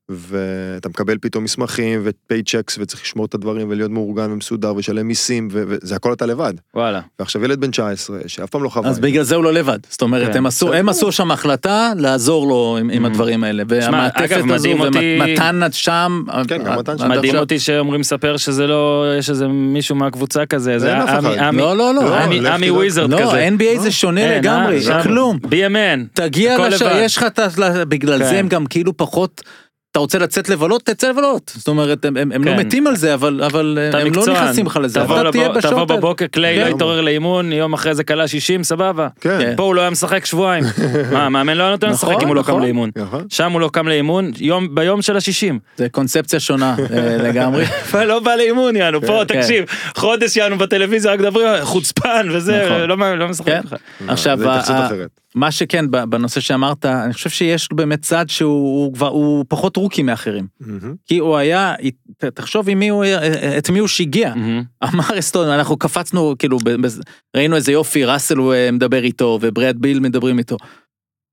ואתה מקבל פתאום מסמכים ו paychecks וצריך לשמור את הדברים ולהיות מאורגן ומסודר ולשלם מיסים ו- וזה הכל אתה לבד. וואלה. ועכשיו ילד בן 19 שאף פעם לא חווה. אז. בגלל זה הוא לא לבד, זאת אומרת כן. הם עשו. הם עשו שם החלטה לעזור לו עם- עם Mhm. הדברים האלה, והמעטפת הזו אותי- ומתן עד שם, כן, גם מתן שם. מדהים אותי שאומרים ספר שזה לא יש איזה מישהו מהקבוצה כזה זה אין אף אחד. לא לא לא, לא, עמי- תדע. וויזרד לא, כזה. NBA זה שונה אין, לגמרי, אה, כלום. BMN. תגיע לשם. יש לך את ה... בגלל כן. זה הם גם כאילו פחות... אתה רוצה לצאת לבלות, תצא לבלות. זאת אומרת, הם, הם, לא כן. מתים על זה, אבל, אבל אתה הם לא מקצוען. נכנסים לך לזה. תבוא אתה תהיה לבוא- תבוא. בבוקר קליי לא כן. התעורר לאימון יום אחרי זה כלה 60 סבבה. כן. כן. פה הוא לא היה משחק שבועיים. [laughs] מה המאמן לא היה נותן לשחק נכון, אם הוא לא קם נכון. לאימון. נכון. שם הוא לא קם לאימון יום ביום של השישים. זה קונספציה שונה אה, [laughs] לגמרי. [laughs] לא בא לאימון יענו פה כן. תקשיב חודש יענו בטלוויזיה רק מדברים חוצפן וזה נכון. לא לא משחק כן. לך. עכשיו, מה שכן, בנושא שאמרת, אני חושב שיש לו באמת צד שהוא הוא כבר, הוא פחות רוקי מאחרים. מהמם. כי הוא היה, תחשוב עם מי הוא, היה- את מי הוא שיגע. מהמם. אמר אסטון, אנחנו קפצנו, כאילו, ב- ב- ראינו איזה יופי, ראסל הוא אה, מדבר איתו, וברד ביל מדברים איתו.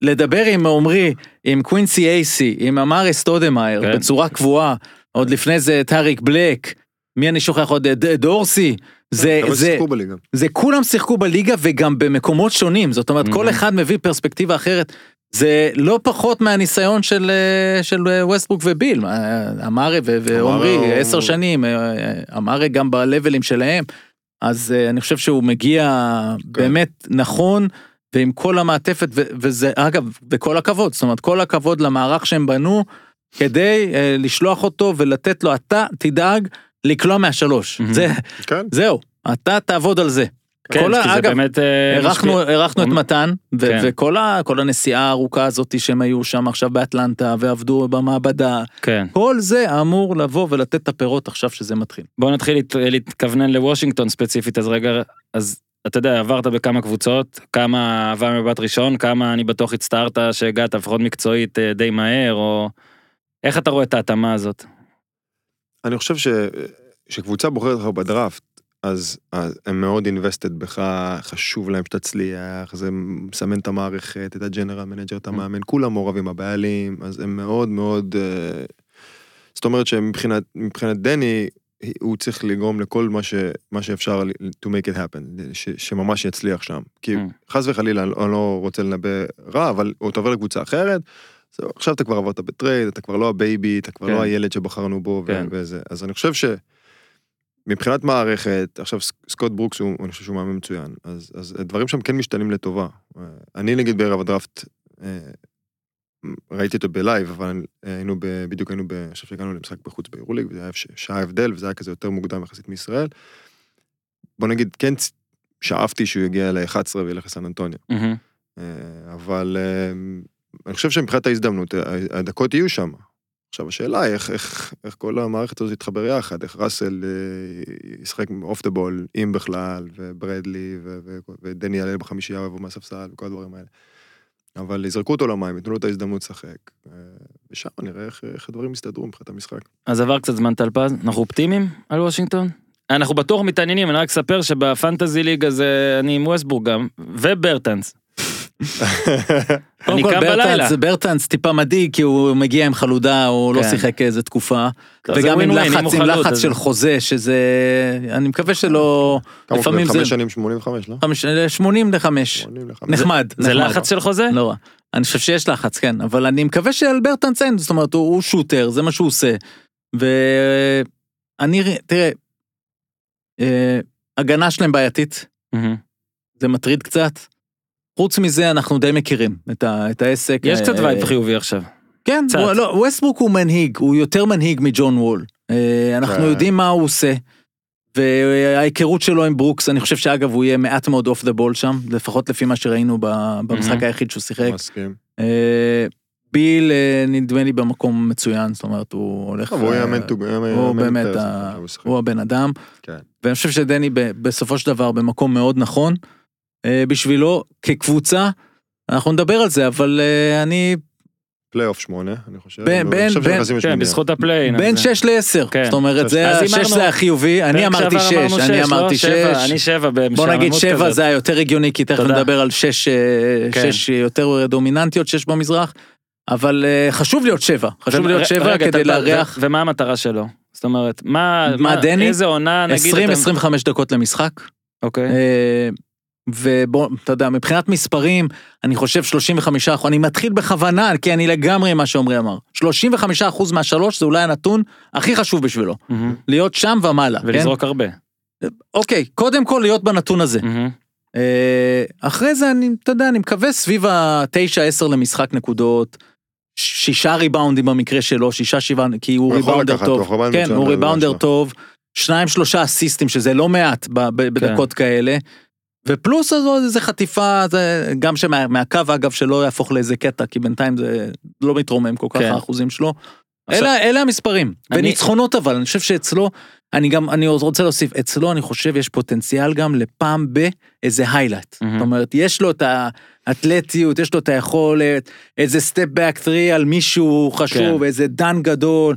לדבר עם עמרי, עם קווינסי אייסי, עם אמארה סטודמאייר, כן. בצורה קבועה, עוד לפני זה טאריק בלק, מי אני שוכח עוד, ד- דורסי, זה, זה. זה כולם שיחקו בליגה וגם במקומות שונים, זאת אומרת, כל Mhm. אחד מביא פרספקטיבה אחרת. זה לא פחות מהניסיון של, אה, של אה, ווסטברוק וביל, אה, אמרי ו- ועומרי, עשר שנים, אה, אה, אמרי גם ב levels שלהם, אז אה, אני חושב שהוא מגיע באמת נכון, ועם כל המעטפת, ו- וזה, אגב, בכל הכבוד, זאת אומרת, כל הכבוד למערך שהם בנו, כדי אה, לשלוח אותו ולתת לו, אתה תדאג לקלוע מהשלוש. Mhm. זה, כן. זהו, אתה תעבוד על זה. כן, כל ה- אגב, באמת אה, אירחנו, משפיע. אירחנו את מתן, ו- כן. וכל ה- כל הנסיעה הארוכה הזאת שהם היו שם עכשיו באטלנטה ועבדו במעבדה, כן. כל זה אמור לבוא ולתת את הפירות עכשיו שזה מתחיל. בוא נתחיל להת- להתכוונן לוושינגטון ספציפית אז רגע אז אתה יודע עברת בכמה קבוצות כמה אהבה מבט ראשון כמה אני בטוח הצטערת שהגעת לפחות מקצועית אה, די מהר או איך אתה רואה את ההתאמה הזאת. אני חושב ש... שקבוצה בוחרת אותך בדראפט, אז, אז הם מאוד invested בך, חשוב להם שתצליח, זה מסמן את המערכת, את ה general manager, את המאמן, כולם מעורבים, הבעלים, אז הם מאוד מאוד... אה, זאת אומרת שמבחינת מבחינת דני, הוא צריך לגרום לכל מה, ש, מה שאפשר to make it happen, ש, שממש יצליח שם. כי Mm. חס וחלילה, אני לא- רוצה לנבא רע, אבל הוא עובר לקבוצה אחרת, זהו, עכשיו אתה כבר עברת ב trade, אתה כבר לא ה baby, אתה כבר כן. לא הילד שבחרנו בו, כן. וזה. אז אני חושב ש... מבחינת מערכת, עכשיו סקוט ברוקס הוא, אני חושב שהוא מאמן מצוין, אז, אז הדברים שם כן משתנים לטובה. אה, אני נגיד בערב הדראפט, אה, ראיתי אותו ב live, אבל אה, היינו ב, בדיוק היינו, ב- אני חושב שהגענו למשחק בחוץ ביורוליג, וזה היה שעה הבדל, וזה היה כזה יותר מוקדם יחסית מישראל. בוא נגיד, כן שאפתי שהוא יגיע ל-11 וילך לסן אנטוניו. מהמם. אה, אבל אני חושב שמבחינת ההזדמנות, הדקות יהיו שם. עכשיו השאלה היא איך, איך, איך כל המערכת הזאת תתחבר יחד, איך ראסל אה, ישחק off the ball, אם בכלל, וברדלי, ו, ו, ודני יעלה בחמישייה ויבוא מהספסל וכל הדברים האלה. אבל יזרקו אותו למים, ייתנו לו את ההזדמנות לשחק. אה, ושם נראה איך, איך הדברים יסתדרו מבחינת המשחק. אז עבר קצת זמן טלפז, אנחנו אופטימיים על וושינגטון? אנחנו בטוח מתעניינים, אני רק אספר שבפנטזי ליג הזה אני עם ווסטבורג גם, וברטנס. קודם אני כל קם בלילה. ברטנס, ברטנס טיפה מדאיג כי הוא מגיע עם חלודה, הוא לא כן. שיחק איזה זה וגם עם לחץ, עם לחץ של חוזה, שזה... אני מקווה שלא... כמה לפעמים זה... חמש שנים 85, לא? חמש- 80 ל-5. 80 לחמש. נחמד. זה. לחץ של חוזה? לא רע. אני חושב שיש לחץ, כן, אבל אני מקווה שעל ברטנס אין, זאת אומרת, הוא, shooter, זה מה שהוא עושה. ואני, תראה, אה, הגנה שלהם בעייתית. זה מטריד קצת. חוץ מזה, אנחנו די מכירים את, ה, את העסק. יש קצת אה, vibe חיובי עכשיו. כן, קצת. הוא, לא, ווסטברוק הוא מנהיג, הוא יותר מנהיג מג'ון וול. אה, אנחנו כן. יודעים מה הוא עושה. וההיכרות שלו עם ברוקס, אני חושב שאגב הוא יהיה מעט מאוד off the ball שם, לפחות לפי מה שראינו ב- במשחק מהמם. היחיד שהוא שיחק. מסכים. אה, ביל נדמה לי במקום מצוין, זאת אומרת הוא הולך... הוא יאמן טוג, הוא באמת, הוא הבן אדם. כן. ואני חושב שדני ב- בסופו של דבר במקום מאוד נכון. אה, בשבילו, כקבוצה, אנחנו נדבר על זה, אבל אה, אני פלייאוף שמונה, אני חושב. בין- אני בין- בין- כן. בזכות ה play-in. בין 6 ל-10, כן. זאת אומרת, זה אז ה-6 הימרנו- זה החיובי, אני פרק אמרתי 6, אני שש, לא? אמרתי 6. שבע, אני שבע בוא במשעממות נגיד 7 כזאת. זה היותר הגיוני, כי תכף. נדבר על 6 כן. יותר דומיננטיות שיש במזרח, אבל אה, חשוב להיות 7, חשוב להיות 7 רגע, כדי לארח ומה המטרה שלו? זאת אומרת, מה... מה, דני? איזה עונה, נגיד... אתה- 20-25 דקות למשחק. אוקיי. ובוא, אתה יודע, מבחינת מספרים, אני חושב 35 אחוז, אני מתחיל בכוונה, כי אני לגמרי עם מה שעומרי אמר. 35 אחוז מהשלוש זה אולי הנתון הכי חשוב בשבילו. מהמם. להיות שם ומעלה, כן? ולזרוק הרבה. אוקיי, קודם כל להיות בנתון הזה. אה, אחרי זה אני, אתה יודע, אני מקווה סביב ה-9-10 למשחק נקודות. שישה ריבאונדים במקרה שלו, שישה שבעה, כי הוא הוא יכול ריבאונדר לקחת, טוב. הוא ריבאונד כן, מצוין הוא בעבודה ריבאונדר שלו. טוב. שניים שלושה אסיסטים, שזה לא מעט ב- ב- בדקות כאלה. ופלוס עוד איזה חטיפה, זה גם שמהקו אגב שלא יהפוך לאיזה קטע, כי בינתיים זה לא מתרומם כל כך כן. האחוזים שלו. עכשיו- אלה, אלה המספרים. אני- וניצחונות אבל, אני חושב שאצלו, אני גם, אני רוצה להוסיף, אצלו אני חושב יש פוטנציאל גם לפעם באיזה highlight. מהמם. זאת אומרת, יש לו את האתלטיות, יש לו את היכולת, איזה step back 3 על מישהו חשוב, כן. איזה דאנק גדול.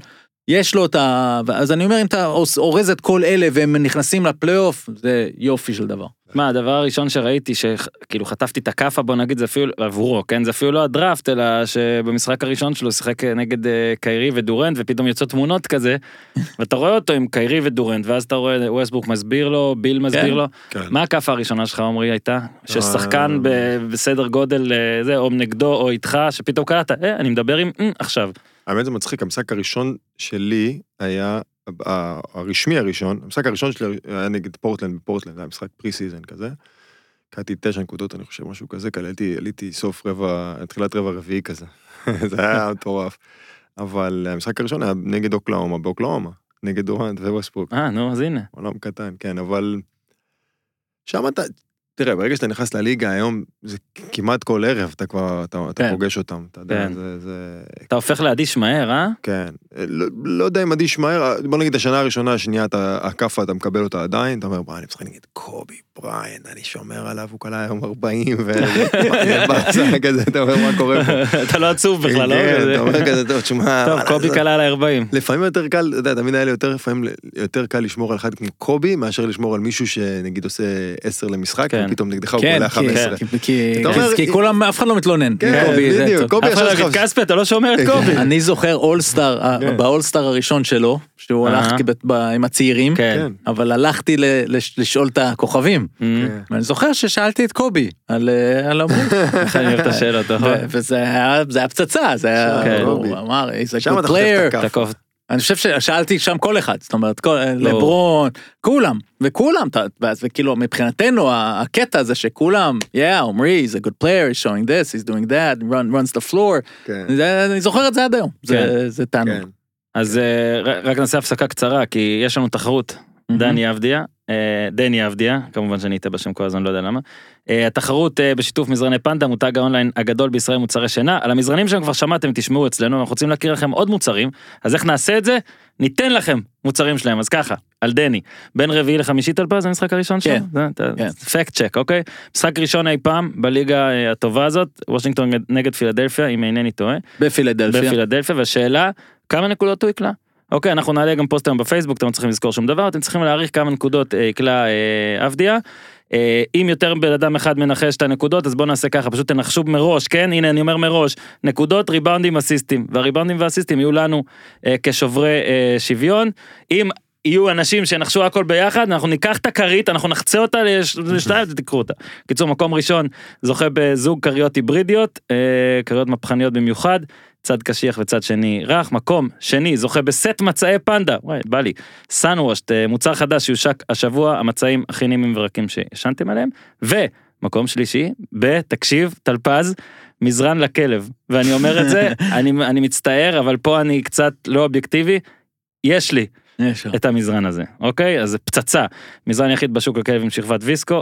יש לו את ה... אז אני אומר, אם אתה אורז את כל אלה והם נכנסים לפלייאוף, זה יופי של דבר. מה, הדבר הראשון שראיתי, שכאילו חטפתי את הכאפה, בוא נגיד, זה אפילו, עבורו, כן? זה אפילו לא הדראפט, אלא שבמשחק הראשון שלו שיחק נגד אה, קיירי ודורנט, ופתאום יוצאות תמונות כזה, [laughs] ואתה רואה אותו עם קיירי ודורנט, ואז אתה רואה ווסטבורק מסביר לו, ביל מסביר כן. לו. כן. מה הכאפה הראשונה שלך, עמרי, הייתה? ששחקן אה. ב- בסדר גודל, אה, זה, או נגדו או איתך, שפתאום קלטת, אה, אני מדבר עם, "אה, עכשיו. האמת זה מצחיק, המשחק הראשון שלי היה, הרשמי הראשון, המשחק הראשון שלי היה נגד פורטלנד בפורטלנד, זה היה משחק preseason כזה. קלעתי תשע נקודות, אני חושב, משהו כזה, קלעתי, עליתי סוף רבע, תחילת רבע רביעי כזה. [laughs] זה היה מטורף. אבל המשחק הראשון היה נגד אוקלהומה, באוקלהומה, נגד דורנט וווסטברוק. אה, נו, אז הנה. עולם קטן, כן, אבל... שם אתה... תראה, ברגע שאתה נכנס לליגה היום, זה כמעט כל ערב, אתה כבר, אתה, אתה כן. פוגש אותם, אתה יודע, כן. זה, זה... אתה הופך לאדיש מהר, אה? כן. לא, לא יודע אם אדיש מהר, בוא נגיד השנה הראשונה, השנייה, אתה, הכאפה, אתה מקבל אותה עדיין, אתה אומר, בוא, אני משחק נגד קובי בריין, אני שומר עליו, הוא קלע היום 40, ו... [laughs] זה באסה כזה, אתה אומר, מה קורה פה? [laughs] אתה לא עצוב בכלל, לא? כן. אתה אומר כזה, טוב, תשמע... [laughs] טוב, קובי לעשות?" קלה על ה-40. לפעמים יותר קל, אתה יודע, תמיד היה לי יותר, לפעמים יותר קל לשמור על אחד כמו קובי, מאשר לשמור על מישהו שנגיד עושה 10 למשחק, כן. ופתאום נגדך הוא כן, קולע כי- 15. כי- כי- אתה אומר, כי כולם, אף אחד לא מתלונן. כן, קובי, אחד לא שלך- כספי, אתה לא שומר את קובי. אני זוכר אולסטאר, כן. באולסטאר הראשון שלו, שהוא. הלך עם הצעירים, כן. כן. אבל הלכתי לשאול את הכוכבים. כן. ואני זוכר ששאלתי את קובי על אה, על המון. [laughs] איך אני אוהב את השאלות, נכון? וזה היה פצצה, זה היה, כן. הוא אמר, he's a good player. אני חושב ששאלתי שם כל אחד, זאת אומרת, כל, לברון, כולם, וכולם, ואז וכאילו מבחינתנו ה- הקטע הזה שכולם, yeah, עמרי, he's a good player, he's showing this, he's doing that, run, runs the floor, כן, זה, אני זוכר את זה עד היום, זה, זה תענוג. כן. אז ר- רק נעשה הפסקה קצרה, כי יש לנו תחרות, דני אבדיה, דני אבדיה, כמובן שאני אטעה בשם כל הזמן, לא יודע למה. אה, התחרות אה, בשיתוף מזרני פנדה, מותג האונליין הגדול בישראל מוצרי שינה. על המזרנים שלהם כבר שמעתם, תשמעו אצלנו, אנחנו רוצים להכיר לכם עוד מוצרים, אז איך נעשה את זה? ניתן לכם מוצרים שלהם, אז ככה, על דני. בין רביעי לחמישי טלפז, זה המשחק הראשון שלו? כן, כן. פקט צ'ק, אוקיי? משחק ראשון אי פעם בליגה אה, הטובה הזאת, וושינגטון נגד פילדלפיה, אם אינני טועה. בפילדלפיה. בפילדלפיה, והשאלה, כמה נקודות הוא יקלע? אוקיי, אנחנו נעלה גם פוסט היום בפייסבוק, אתם לא צריכים לזכור שום דבר, אתם צריכים להעריך כמה נקודות אה, יקלע אה, אבדיה. אה, אם יותר בן אדם אחד מנחש את הנקודות, אז בואו נעשה ככה, פשוט תנחשו מראש, כן? הנה, אני אומר מראש, נקודות, ריבאונדים, אסיסטים. והריבאונדים והאסיסטים יהיו לנו אה, כשוברי אה, שוויון. אם יהיו אנשים שנחשו הכל ביחד, אנחנו ניקח את הכרית, אנחנו נחצה אותה לש- לשתיים [laughs] ותקחו אותה. קיצור, מקום ראשון זוכה בזוג כריות היברידיות, אה, כריות מהפכניות במיוחד, צד קשיח וצד שני רך. מקום שני זוכה בסט מצעי פנדה, וואי, בא לי. סאנוושט, אה, מוצר חדש שיושק השבוע, המצעים הכי נעימים ורקים שישנתם עליהם. ומקום שלישי, בתקשיב, טלפז, מזרן לכלב. ואני אומר את זה, [laughs] אני, אני מצטער, אבל פה אני קצת לא אובייקטיבי. יש לי. את המזרן הזה, אוקיי? אז זה פצצה. מזרן יחיד בשוק הכלב עם שכבת ויסקו,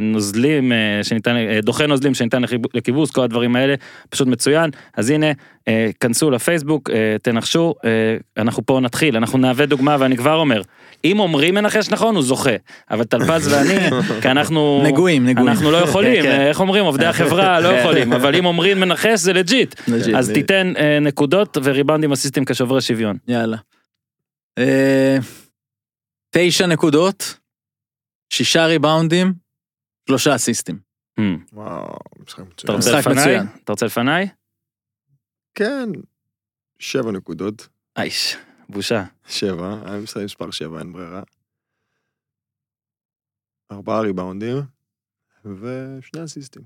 נוזלים אה, שניתן, אה, דוחה נוזלים שניתן לכיבוס, כל הדברים האלה, פשוט מצוין. אז הנה, אה, כנסו לפייסבוק, אה, תנחשו, אה, אנחנו פה נתחיל, אנחנו נהווה דוגמה ואני כבר אומר, אם עמרי מנחש נכון הוא זוכה, אבל טלפז [laughs] ואני, כי אנחנו... נגועים, נגועים. אנחנו לא יכולים, [laughs] כן. אה, איך אומרים, עובדי החברה [laughs] לא יכולים, אבל אם עמרי מנחש זה לג'יט. אז. תיתן אה, נקודות וריבנדים אסיסטים כשוברי שוויון. יאללה. אה, תשע נקודות, שישה ריבאונדים, שלושה אסיסטים. Hmm. וואו, משחק אתה מצוין. משחק. אתה רוצה לפניי? כן, שבע נקודות. אייש, בושה. שבע, אני מסיים מספר שבע, אין ברירה. ארבעה ריבאונדים, ושני אסיסטים.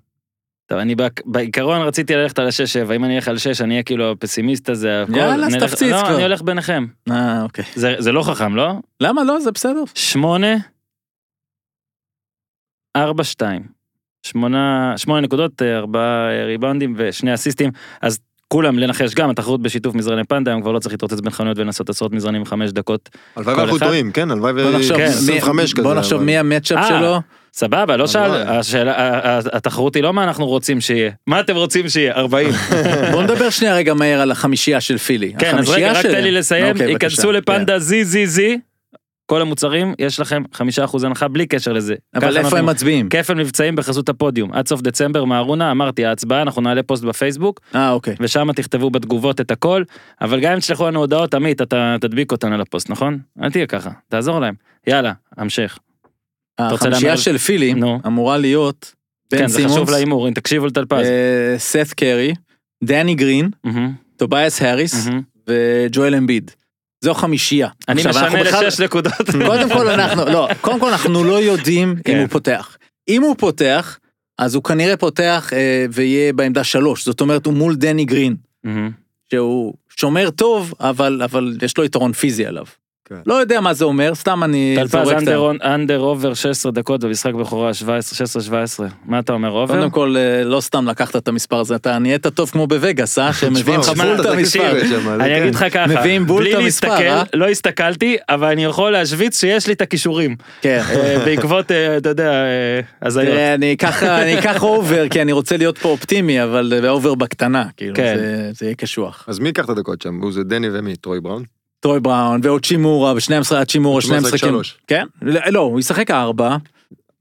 טוב, אני בעיקרון רציתי ללכת על השש שבע, אם אני אלך על שש, אני אהיה כאילו הפסימיסט הזה, הכל. יאללה, אז תפציץ לא, כבר. אני הולך ביניכם. אה, אוקיי. זה זה לא חכם, לא? למה לא? זה בסדר. שמונה, ארבע, שתיים. שמונה, שמונה נקודות, אה, ארבעה אה, ריבאונדים ושני אסיסטים, אז כולם לנחש גם, התחרות בשיתוף מזרני פנדה, היום כבר לא צריך להתרוצץ בין חנויות ולנסות עשרות מזרנים חמש דקות. הלוואי ואנחנו? טועים, כן, הלוואי בוא נחשוב, מי- 25 כזה. בוא נחשוב אבל- מי המצ'אפ אה, שלו. סבבה, לא שאל. השאלה, התחרות היא לא מה אנחנו רוצים שיהיה, מה אתם רוצים שיהיה, 40. [laughs] בוא נדבר שנייה רגע מהר על החמישייה של פילי. כן, אז רגע, רק תן לי לסיים, אוקיי, ייכנסו. לפנדה זי זי זי, כל המוצרים, יש לכם חמישה אחוז הנחה בלי קשר לזה. אבל איפה הם מצביעים? כפל מבצעים בחסות הפודיום, עד סוף דצמבר מארונה, אמרתי ההצבעה, אנחנו נעלה פוסט בפייסבוק, אה, אוקיי. ושם תכתבו בתגובות את הכל, אבל גם אם תשלחו לנו הודעות, עמית, אתה תדביק אותנו לפוסט, נכון? אל תהיה ככה, תעזור להם. יאללה, המשך. רוצה החמישייה? של פילי. אמורה להיות כן, זה חשוב להימור, הנה, תקשיבו לטלפז. אה, סת קרי, דני גרין, טוביאס האריס. וג'ואל אמביד. זו חמישייה. אני משנה לשש נקודות. [laughs] קודם כל אנחנו, לא, קודם כל אנחנו לא יודעים אם כן. הוא פותח. אם הוא פותח, אז הוא כנראה פותח אה, ויהיה בעמדה שלוש, זאת אומרת הוא מול דני גרין, מהמם. שהוא שומר טוב, אבל, אבל יש לו יתרון פיזי עליו. כן. לא יודע מה זה אומר, סתם אני טלפז זורק את ה- under, over 16 דקות במשחק בכורה 17, 16-17. מה אתה אומר over? קודם כל, אה, לא סתם לקחת את המספר הזה, אתה נהיית טוב כמו בווגאס, אה? שהם מביאים לך בול את המספר. אני. אגיד לך ככה, מביאים בול בלי את המספר, להסתכל, אה? לא הסתכלתי, אבל אני יכול להשוויץ שיש לי את הכישורים. כן. אה, בעקבות, אה, אתה יודע, הזיות. אני אקח אובר, כי אני רוצה להיות פה אופטימי, אבל אובר בקטנה, כאילו, כן. זה- זה יהיה קשוח. אז מי ייקח את הדקות שם? הוא זה דני ומי? טרוי בראון? טרוי בראון ועוד צ'ימורה, ב-12 עד צ'ימורה, שני. שלוש. כן? לא, הוא ישחק ארבע.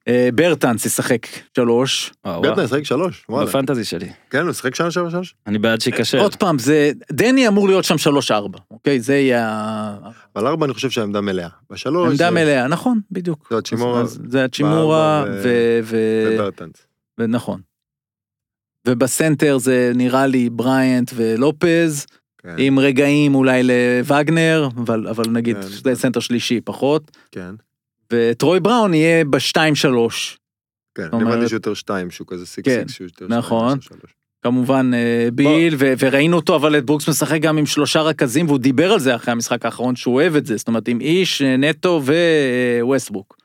אה, ברטנס ישחק שלוש. וואו. ישחק שלוש, וואלה. בפנטזי שלי. כן, הוא ישחק שנה שבע שלוש? אני בעד שייכשל. עוד פעם, זה, דני אמור להיות שם שלוש ארבע, אוקיי? זה יהיה אבל ארבע אני חושב שהעמדה מלאה. בשלוש עמדה מלאה, נכון, בדיוק. זה הצ'ימורה זה הצ'ימורה, ו... וברטנס. ונכון. ובסנטר זה נראה לי בריאנט ולופז, כן, עם רגעים אולי לווגנר, אבל, אבל נגיד כן. זה סנטר שלישי פחות, כן. וטרוי בראון יהיה בשתיים שלוש. כן, אומרת- אני הבנתי שיותר שתיים, שהוא כזה סיקס כן, סיקס, שהוא יותר שתיים, נכון. עשר, שלוש. כמובן אה, ביל, ו- וראינו אותו, אבל את ברוקס משחק גם עם שלושה רכזים, והוא דיבר על זה אחרי המשחק האחרון, שהוא אוהב את זה, זאת אומרת, עם איש, אה, נטו וווסטבוק.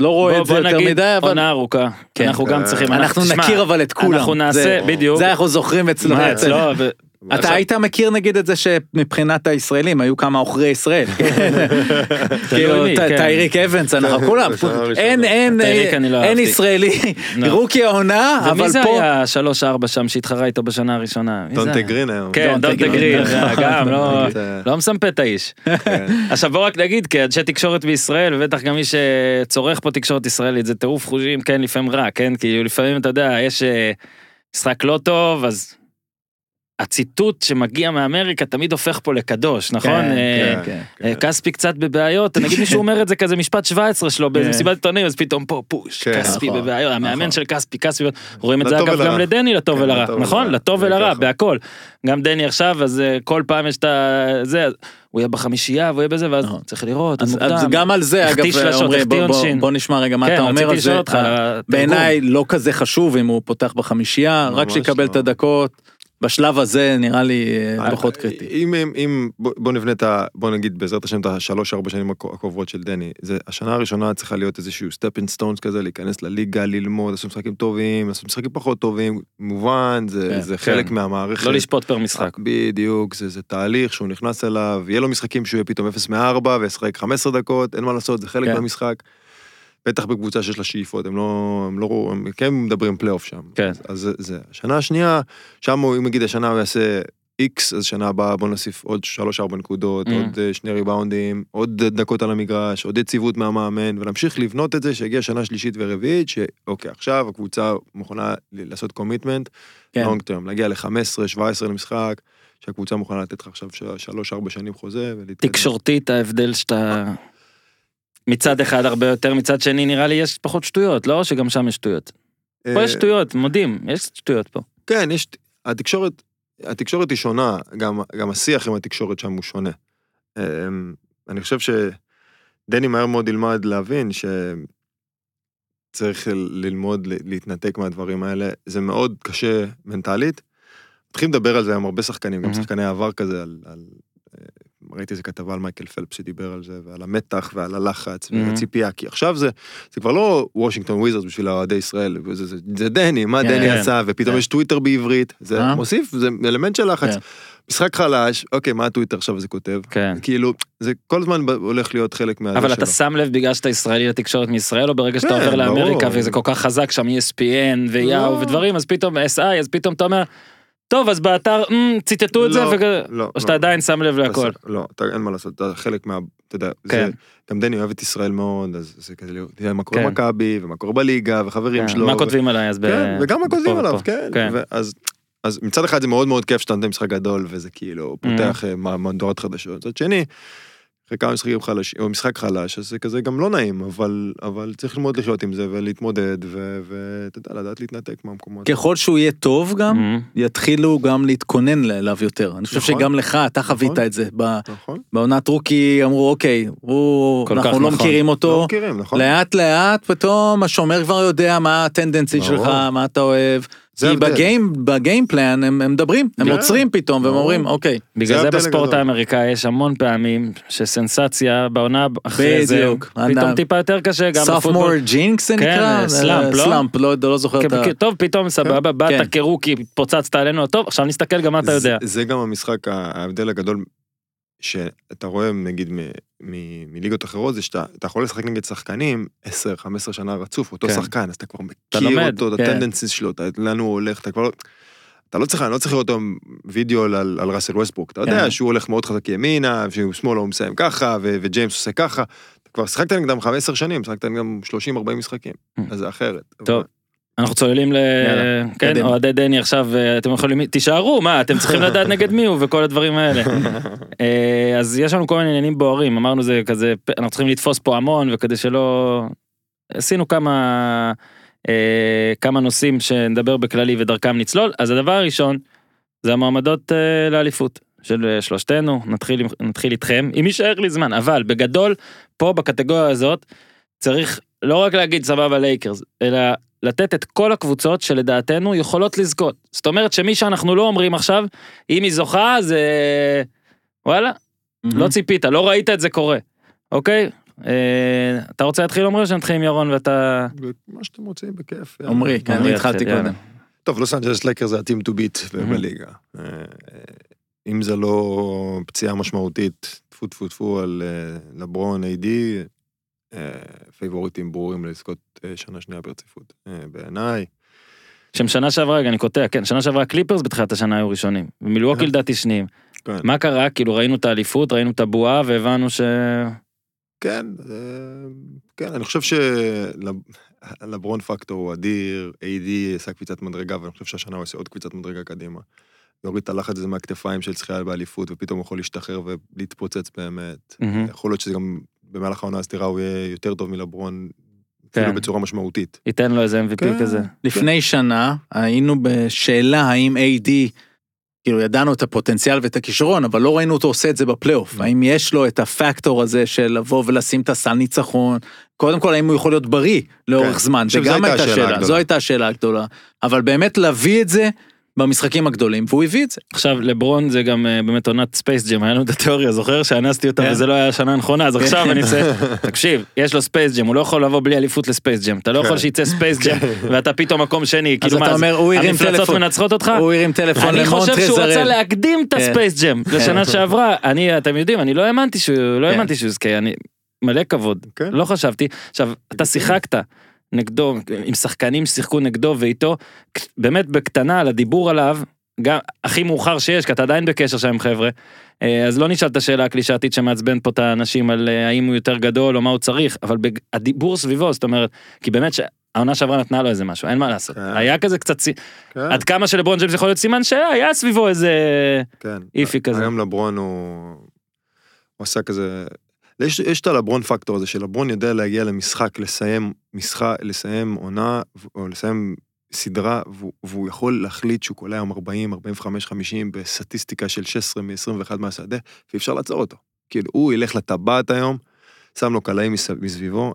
לא רואה את זה יותר נגיד מדי, אבל עונה ארוכה. כן. אנחנו גם אה, צריכים, אנחנו נכיר אבל את כולם. אנחנו נעשה, זה- בדיוק. זה אנחנו זוכרים אצלו. אתה היית מכיר נגיד את זה שמבחינת הישראלים היו כמה עוכרי ישראל. [laughs] כאילו, מי, ט- כן. טייריק אבנס אנחנו כן, כולם. אין אין אני לא אין. ישראלי [laughs] לא. רוקי העונה ומי אבל זה פה. היה שלוש ארבע שם שהתחרה איתו בשנה הראשונה? זה דונטה? גרין היום. כן, דונטה גרין. גם לא... זה- לא מסמפה את האיש. כן. עכשיו בוא רק נגיד, כאנשי תקשורת בישראל, ובטח גם מי שצורך פה תקשורת ישראלית, זה טירוף חושים, כן, לפעמים רע, כן, כאילו לפעמים אתה יודע, יש אה, משחק לא טוב, אז הציטוט שמגיע מאמריקה תמיד הופך פה לקדוש, נכון? כן, אה, כן, אה, כספי קצת בבעיות, [laughs] נגיד מישהו אומר את זה כזה משפט 17 שלו באיזה כן. מסיבת עיתונאים, אז פתאום פה פוש, כן, כספי נכון, בבעיות, המאמן נכון. של כספי, כספי, רואים את זה אגב. גם לדני לטוב כן, ולרע, נכון? לטוב ולרע. בהכל. גם דני עכשיו, אז אה, כל פעם יש את. זה, הוא יהיה בחמישייה והוא יהיה בזה, ואז נכון. צריך לראות, אז, גם על זה אגב בוא, בוא, עונשין. בוא נשמע רגע מה כן, אתה אומר על זה. בעיניי לא כזה חשוב אם הוא פותח בחמישייה רק שיקבל לא. את הדקות. בשלב הזה נראה לי אה, אה, פחות קריטי. אם, אם, אם בוא, נבנה את ה... בוא נגיד בעזרת השם את השלוש ארבע שנים הקרובות של דני. זה השנה הראשונה צריכה להיות איזשהו סטפינג סטונס כזה, להיכנס לליגה, ללמוד, לעשות משחקים טובים, לעשות משחקים פחות טובים, מובן, זה, כן, זה כן. חלק מהמערכת. לא לשפוט per משחק. בדיוק, זה, זה תהליך שהוא נכנס אליו, יהיה לו משחקים שהוא יהיה פתאום 0 מ-4 וישחק 15 דקות, אין מה לעשות, זה חלק כן. מהמשחק. בטח בקבוצה שיש לה שאיפות, הם לא, הם לא, הם כן מדברים פלייאוף שם. כן. אז, אז זה. השנה השנייה, שם הוא, אם נגיד השנה הוא יעשה איקס, אז שנה הבאה בוא נוסיף עוד 3-4 נקודות, Mm. עוד אה, שני ריבאונדים, עוד דקות על המגרש, עוד יציבות מהמאמן, ונמשיך לבנות את זה, שיגיע שנה שלישית ורביעית, שאוקיי, עכשיו הקבוצה מוכנה לעשות commitment, כן. long term, להגיע ל-15-17 למשחק, שהקבוצה מוכנה לתת לך עכשיו 3-4 שנים חוזה, ולהתקדם. תקשורתית ההבדל שאתה... מצד אחד הרבה יותר, מצד שני נראה לי יש פחות שטויות, לא שגם שם יש שטויות. פה יש אה, שטויות, מודים, יש שטויות פה. כן, יש, התקשורת, התקשורת היא שונה, גם, גם השיח עם התקשורת שם הוא שונה. אמ, אני חושב שדני מהר מאוד ילמד להבין שצריך ללמוד להתנתק מהדברים האלה, זה מאוד קשה מנטלית. מתחילים לדבר על זה היום הרבה שחקנים, גם. שחקני עבר כזה, על, על, ראיתי איזה כתבה על מייקל פלפס שדיבר על זה, ועל המתח ועל הלחץ מהמם. והציפייה, כי עכשיו זה, זה כבר לא וושינגטון וויזרס בשביל אוהדי ישראל, זה, זה, זה דני, מה כן, דני כן. עשה, ופתאום כן. יש טוויטר בעברית, זה אה? מוסיף, זה אלמנט של לחץ. כן. משחק חלש, אוקיי, מה הטוויטר עכשיו זה כותב? כן. כאילו, זה כל הזמן הולך להיות חלק מהזה אבל. אתה שם לב בגלל שאתה ישראלי לתקשורת מישראל, או ברגע שאתה עובר לאמריקה. וזה כל כך חזק שם ESPN ויאו לא. ודברים, אז פתאום SI, אז פתאום אתה אומר, טוב, אז באתר "אמ, ציטטו את זה, לא, לא, או שאתה לא. עדיין שם לב להכל. אתה- לא, אתה, אין מה לעשות, אתה חלק מה... אתה יודע, כן. זה, גם דני אוהב את ישראל מאוד, אז זה כזה, לראות, תראה מה קורה כן. במכבי, ומה קורה בליגה, וחברים כן, שלו. מה ו- כותבים עליי אז ב... כן, וגם מה כותבים עליו. כן. כן. ואז, אז מצד אחד זה מאוד מאוד כיף שאתה נותן משחק גדול, וזה כאילו Mm. פותח אה, מה- מהדורת חדשות. מצד שני, אחרי כמה משחקים חלש, או משחק חלש, אז זה כזה גם לא נעים, אבל, אבל צריך ללמוד לחיות עם זה ולהתמודד, ואתה יודע, לדעת להתנתק מהמקומות. ככל שהוא יהיה טוב גם אמ, יתחילו גם להתכונן אליו יותר אני חושב נכון. שגם לך אתה חווית נכון. את זה ב- נכון? בעונת רוקי אמרו אוקיי הוא אנחנו לא נכון. מכירים לא אותו מכירים, נכון? לאט לאט פתאום השומר כבר יודע מה ה tendency ברור. שלך מה אתה אוהב. זה כי. ב game ב game plan הם הם מדברים הם כן. עוצרים פתאום והם ברור. אומרים אוקיי בגלל זה ההבדל בספורט הגדול. האמריקאי יש המון פעמים שסנסציה בעונה אחרי זה, בדיוק. פתאום טיפה יותר קשה, גם sophomore בפוטבול. jinx זה כן, נקרא slump, לא? סלאמפ לא לא זוכר כן, את ה... טוב פתאום סבבה כן. באת כרוקי פוצצת עלינו טוב עכשיו נסתכל גם מה אתה יודע. זה, זה גם המשחק, ההבדל הגדול שאתה רואה נגיד מליגות אחרות, זה שאתה אתה יכול לשחק נגד שחקנים 10-15 שנה רצוף, אותו כן. שחקן, אז אתה כבר אתה מכיר לומד, אותו, את כן. ה tendencies שלו, אתה, לאן הוא הולך, אתה כבר לא... אתה לא צריך, אני לא צריך לראות היום וידאו על, על ראסל ווסטברוק, אתה יודע כן. שהוא הולך מאוד חזק ימינה, שהוא שמאלה הוא מסיים ככה, ו- וג'יימס עושה ככה, אתה כבר שיחקת נגדם 15 שנים, שיחקת נגדם 30-40 משחקים, אז זה אחרת. טוב. אנחנו צוללים ל... יאללה, כן. אוהדי דני עכשיו, אה, אתם יכולים, תישארו, מה, אתם צריכים [laughs] לדעת נגד מי הוא וכל הדברים האלה. [laughs] אה, אז יש לנו כל מיני עניינים בוערים, אמרנו זה כזה, אנחנו צריכים לתפוס פה המון, וכדי שלא... עשינו כמה, אה, כמה נושאים שנדבר בכללי ודרכם נצלול, אז הדבר הראשון, זה המועמדות אה, לאליפות. של שלושתנו, נתחיל, נתחיל איתכם, אם יישאר לי זמן, אבל בגדול, פה בקטגוריה הזאת, צריך לא רק להגיד סבבה לייקרס, אלא לתת את כל הקבוצות שלדעתנו יכולות לזכות. זאת אומרת שמי שאנחנו לא אומרים עכשיו, אם היא זוכה זה... וואלה, לא ציפית, לא ראית את זה קורה, אוקיי? אה, אתה רוצה להתחיל עומרי או שנתחיל עם ירון ואתה... מה שאתם רוצים, בכיף. עמרי, כן, אני התחלתי יתחיל, יאללה. קודם. טוב, לוס אנג'לס לייקרס זה ה team to beat בליגה. אה, אה, אם זה לא פציעה משמעותית, טפו טפו טפו על אה, לברון AD, פייבוריטים ברורים לזכות אה, שנה שנייה ברציפות. אה, בעיניי, שהם שנה שעברה, רגע, אני קוטע, כן, שנה שעברה הקליפרס בתחילת השנה היו ראשונים. ומילווקי כן. לדעתי שניים. כן. מה קרה? כאילו ראינו את האליפות, ראינו את הבועה והבנו ש... כן, אה, כן, אני חושב שלברון פקטור הוא אדיר, AD עשה קפיצת מדרגה, ואני חושב שהשנה הוא עושה עוד קפיצת מדרגה קדימה. יוריד את הלחץ הזה מהכתפיים של זכייה באליפות, ופתאום הוא יכול להשתחרר ולהתפוצץ באמת. יכול להיות שזה גם במהלך העונה הסתירה הוא יהיה יותר טוב מלברון, כן. אפילו בצורה משמעותית. ייתן לו איזה MVP כן. כזה. לפני שנה היינו בשאלה האם AD, כאילו ידענו את הפוטנציאל ואת הכישרון, אבל לא ראינו אותו עושה את זה בפלייאוף. האם יש לו את הפקטור הזה של לבוא ולשים את הסל ניצחון? קודם כל, האם הוא יכול להיות בריא לאורך כן. זמן? זה גם הייתה השאלה. זו הייתה השאלה הגדולה. אבל באמת להביא את זה במשחקים הגדולים, והוא הביא את זה. עכשיו לברון זה גם אה, באמת עונת ספייס ג'ם, היה לנו את התיאוריה, זוכר שאנסתי אותה כן. וזה לא היה השנה הנכונה, אז עכשיו אני אעשה, [laughs] תקשיב, יש לו ספייס ג'ם, הוא לא יכול לבוא בלי אליפות לספייס ג'ם, אתה לא יכול כן. שיצא ספייס ג'ם ואתה פתאום מקום שני, כאילו מה, המפלצות. מנצחות אותך? הוא הרים טלפון אני חושב שהוא רצה. להקדים את כן. הספייס ג'ם לשנה שעברה, אני, אתם יודעים, אני לא האמנתי שהוא, לא כן. האמנתי שהוא יזכה, אני, מלא כבוד, כן. לא חשבתי, עכשיו, אתה שיחקת נגדו, עם שחקנים ששיחקו נגדו ואיתו, באמת בקטנה על הדיבור עליו, גם הכי מאוחר שיש, כי אתה עדיין בקשר שם עם חבר'ה, אה, אז לא נשאל את השאלה הקלישאתית שמעצבנת פה את האנשים על אה, האם הוא יותר גדול או מה הוא צריך, אבל הדיבור סביבו, זאת אומרת, כי באמת שהעונה שעברה נתנה לו איזה משהו, אין מה לעשות. כן. היה כזה קצת, כן, עד כמה שלברון ג'יימס יכול להיות סימן שהיה סביבו איזה... כן. איפי כזה. היום לברון הוא... הוא עשה כזה... יש, יש את הלברון פקטור הזה, שלברון יודע להגיע למשחק, לסיים משחק, לסיים עונה, או לסיים סדרה, והוא, והוא יכול להחליט שהוא קולע עם 40, 45, 50 בסטטיסטיקה של 16 מ-21 מהשדה, ואי אפשר לעצור אותו. כאילו, הוא ילך לטבעת היום, שם לו קלעים מס- מסביבו,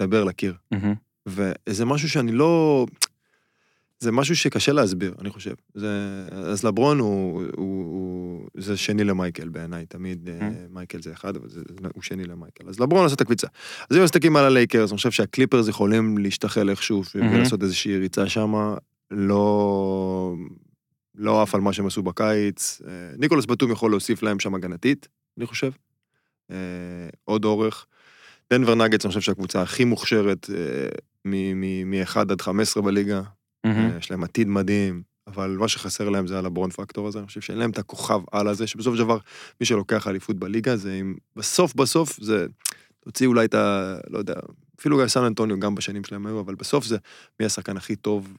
דבר לקיר. מהמם. וזה משהו שאני לא... זה משהו שקשה להסביר, אני חושב. זה, אז לברון הוא, הוא, הוא, זה שני למייקל בעיניי, תמיד אה, מייקל זה אחד, אבל זה, הוא שני למייקל. אז לברון עושה את הקפיצה. אז אם מסתכלים על הלייקרס, אני חושב שהקליפרס יכולים להשתחל איכשהו מהמם. ולעשות איזושהי ריצה שמה, לא, לא עף על מה שהם עשו בקיץ. אה, ניקולס בטום יכול להוסיף להם שם הגנתית, אני חושב. אה, עוד אורך. דנבר נאגטס, אני חושב שהקבוצה הכי מוכשרת מ-1 עד 15 בליגה. מהמם. יש להם עתיד מדהים, אבל מה שחסר להם זה הלברון פקטור הזה, אני חושב שאין להם את הכוכב על הזה, שבסופו של דבר, מי שלוקח אליפות בליגה זה אם, בסוף בסוף זה, תוציא אולי את ה... לא יודע, אפילו גם סן אנטוניו גם בשנים שלהם היו, אבל בסוף זה מי השחקן הכי טוב.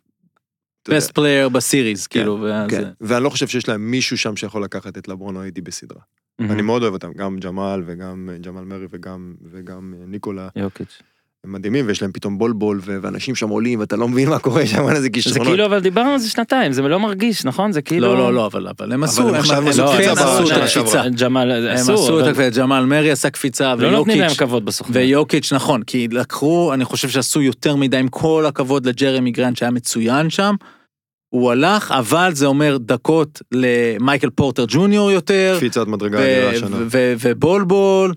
best player בסיריז, כאילו. ואז- כן, ואני לא חושב שיש להם מישהו שם שיכול לקחת את לברון או איידי בסדרה. מהמם. אני מאוד אוהב אותם, גם ג'מאל וגם אה, ג'מאל מרי וגם, וגם אה, ניקולה, יוקיץ'. הם מדהימים, ויש להם פתאום בולבול, ו- ואנשים שם עולים, ואתה לא מבין מה קורה שם, [laughs] איזה זה כישרונות. כאילו, אבל דיברנו על זה שנתיים, זה לא מרגיש, נכון? זה כאילו... לא, לא, לא, אבל אבל הם עשו, הם הם עשו את הקפיצה. ג'מאל, הם עשו את הקפיצה, ג'מאל מארי עשה קפיצה, לא נותנים להם ויוקיץ', כבוד בסוכנות. ויוקיץ' נכון, כי לקחו, אני חושב שעשו יותר מדי עם כל הכבוד לג'רמי גרנט שהיה מצוין שם. הוא הלך, אבל זה אומר דקות למייקל פורטר ג'וניור יותר, קפיצת מדרגה ו-. ו- ו- ובול בול,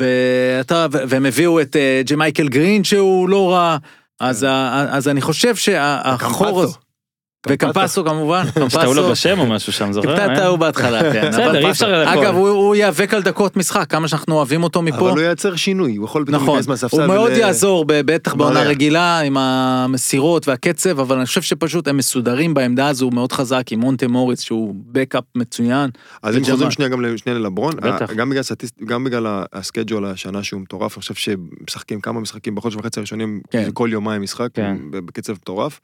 ואתה, והם הביאו את אה, ג'מייקל גרין שהוא לא רע, אז ה- אז אני חושב שהחור הזה, וקמפסו כמובן, שטעו לו בשם או משהו שם, זוכר? היה? טעו בהתחלה, כן. בסדר, אי. אפשר הכל. אגב, הוא- הוא ייאבק על דקות משחק, כמה שאנחנו אוהבים אותו מפה. אבל הוא ייצר שינוי, הוא יכול פתאום נכון, להיכנס מהספסל. הוא מאוד יעזור, בטח בעונה מלא. רגילה, עם המסירות והקצב, אבל אני חושב שפשוט הם מסודרים בעמדה הזו, הוא מאוד חזק, עם מונטה מוריץ, שהוא backup מצוין. אז אם. חוזרים שנייה גם ללברון, גם בגלל סטטיסט, גם בגלל ה- ה schedule השנה שהוא מטורף, אני חושב שמשחקים כמה משחקים בחודש וחצי הראשונים, כן. זה כל יומיים משחק, כן. בקצב מטורף,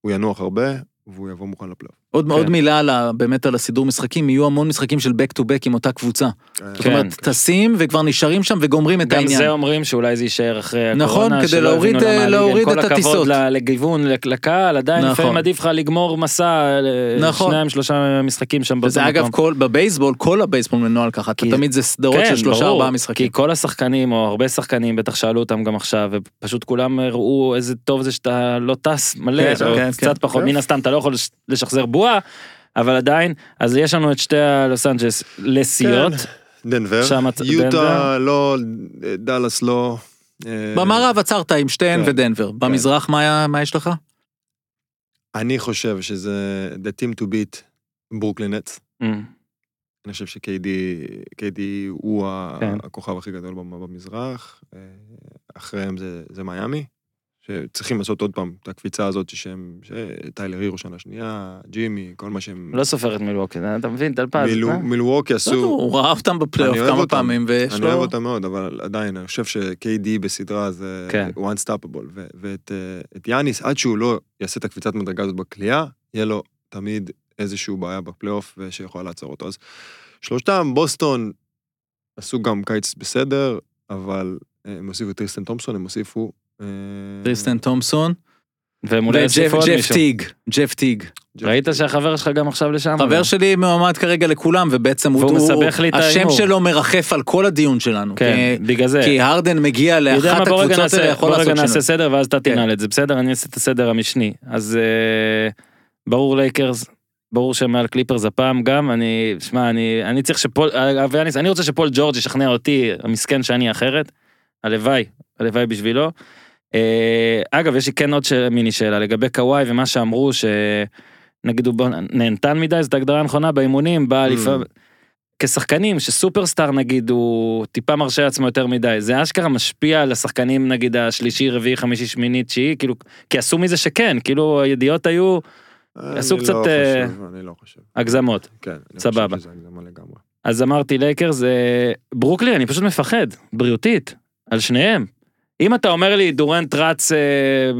הוא ינוח הרבה, והוא יבוא מוכן לפלייאוף. עוד כן. עוד מילה על ה- באמת על הסידור משחקים, יהיו המון משחקים של back to back עם אותה קבוצה. זאת כן. אומרת, טסים וכבר נשארים שם וגומרים את גם העניין. זה אומרים שאולי זה יישאר אחרי הקורונה. נכון, כדי להוריד, אה, להוריד כל את הכבוד הטיסות. ל- לגיוון, לק- לקהל, עדיין נכון. לפעמים עדיף לך לגמור מסע, נכון. שניים שלושה משחקים שם באותו וזה מקום. אגב כל, בבייסבול, כל הבייסבול מנוהל ככה, כי- תמיד זה סדרות כן, של שלושה ארבעה משחקים. כי כל השחקנים, או הרבה שחקנים, בטח שאלו אותם גם עכשיו, ופשוט כולם ראו איזה טוב זה שאתה לא טס מלא, כן, או כן, קצת כן. פחות, כן. מן הסתם אתה לא יכול לש- לשחזר בועה, אבל עדיין, אז יש לנו את שתי הלוס אנג'לס לסיירות. דנבר, שם את- יוטה דנבר. לא, דאלאס לא. אה, במערב עצרת עם שתיהן כן. ודנבר. במזרח מה מה יש לך? אני חושב שזה the team to beat ברוקלין נטס. Mm. אני חושב שקיידי קיידי הוא כן. הכוכב הכי גדול במ- במזרח. אה, אחריהם זה, זה מיאמי, שצריכים לעשות עוד פעם את הקפיצה הזאת שהם, שטיילר הירו שנה שנייה, ג'ימי, כל מה שהם... לא סופר את מילווקי, אתה מבין, טלפז. מילו- אה? מילווקי לא, עשו, הוא ראה אותם בפלייאוף כמה אותם. פעמים, ויש אני אוהב לו... אותם מאוד, אבל עדיין, אני חושב ש-KD בסדרה זה כן. unstoppable, ו- ואת אה, את יאניס, עד שהוא לא יעשה את הקפיצת מדרגה הזאת בקליעה, יהיה לו תמיד איזשהו בעיה בפלייאוף ושיכולה לעצור אותו. אז שלושתם, בוסטון, עשו גם קיץ בסדר, אבל אה, הם הוסיפו את טריסטן תומפסון, הם הוסיפו... אה, טריסטן תומפסון, אולי וג'ף יוסיפו עוד ג'ף מישהו. טיג, ג'ף טיג. ראית. שהחבר שלך גם עכשיו לשם? חבר שלי מועמד כרגע לכולם, ובעצם הוא, והוא הוא- מסבך לי את השם ההימור. שלו מרחף על כל הדיון שלנו. כן, בגלל זה. כי, הרדן מגיע לאחת הקבוצות האלה, יכול בוא רגע לעשות נעשה שינוי. סדר ואז אתה כן. תנעל את זה, בסדר? אני אעשה את הסדר המשני. אז אה, ברור לייקרס, ברור שהם מעל קליפרס הפעם גם, אני, שמע, אני, אני צריך שפול, יאניס, אני רוצה שפול ג'ורג' ישכנע אותי, המסכן שאני אחרת, הלוואי, הלוואי בשבילו. אה, אגב, יש לי כן עוד מיני שאלה לגבי קוואי ומה שאמרו, שנגיד הוא נהנתן מדי, זאת הגדרה נכונה, באימונים, בא Mm. לפעמים... כשחקנים שסופרסטאר נגיד הוא טיפה מרשה לעצמו יותר מדי זה אשכרה משפיע על השחקנים נגיד השלישי רביעי חמישי שמיני תשיעי כאילו כי עשו מזה שכן כאילו הידיעות היו אני עשו לא קצת, אה, לא. הגזמות כן, סבבה. אז אמרתי לייקרס זה ברוקלין אני פשוט מפחד בריאותית על שניהם. אם אתה אומר לי דורנט רץ אה,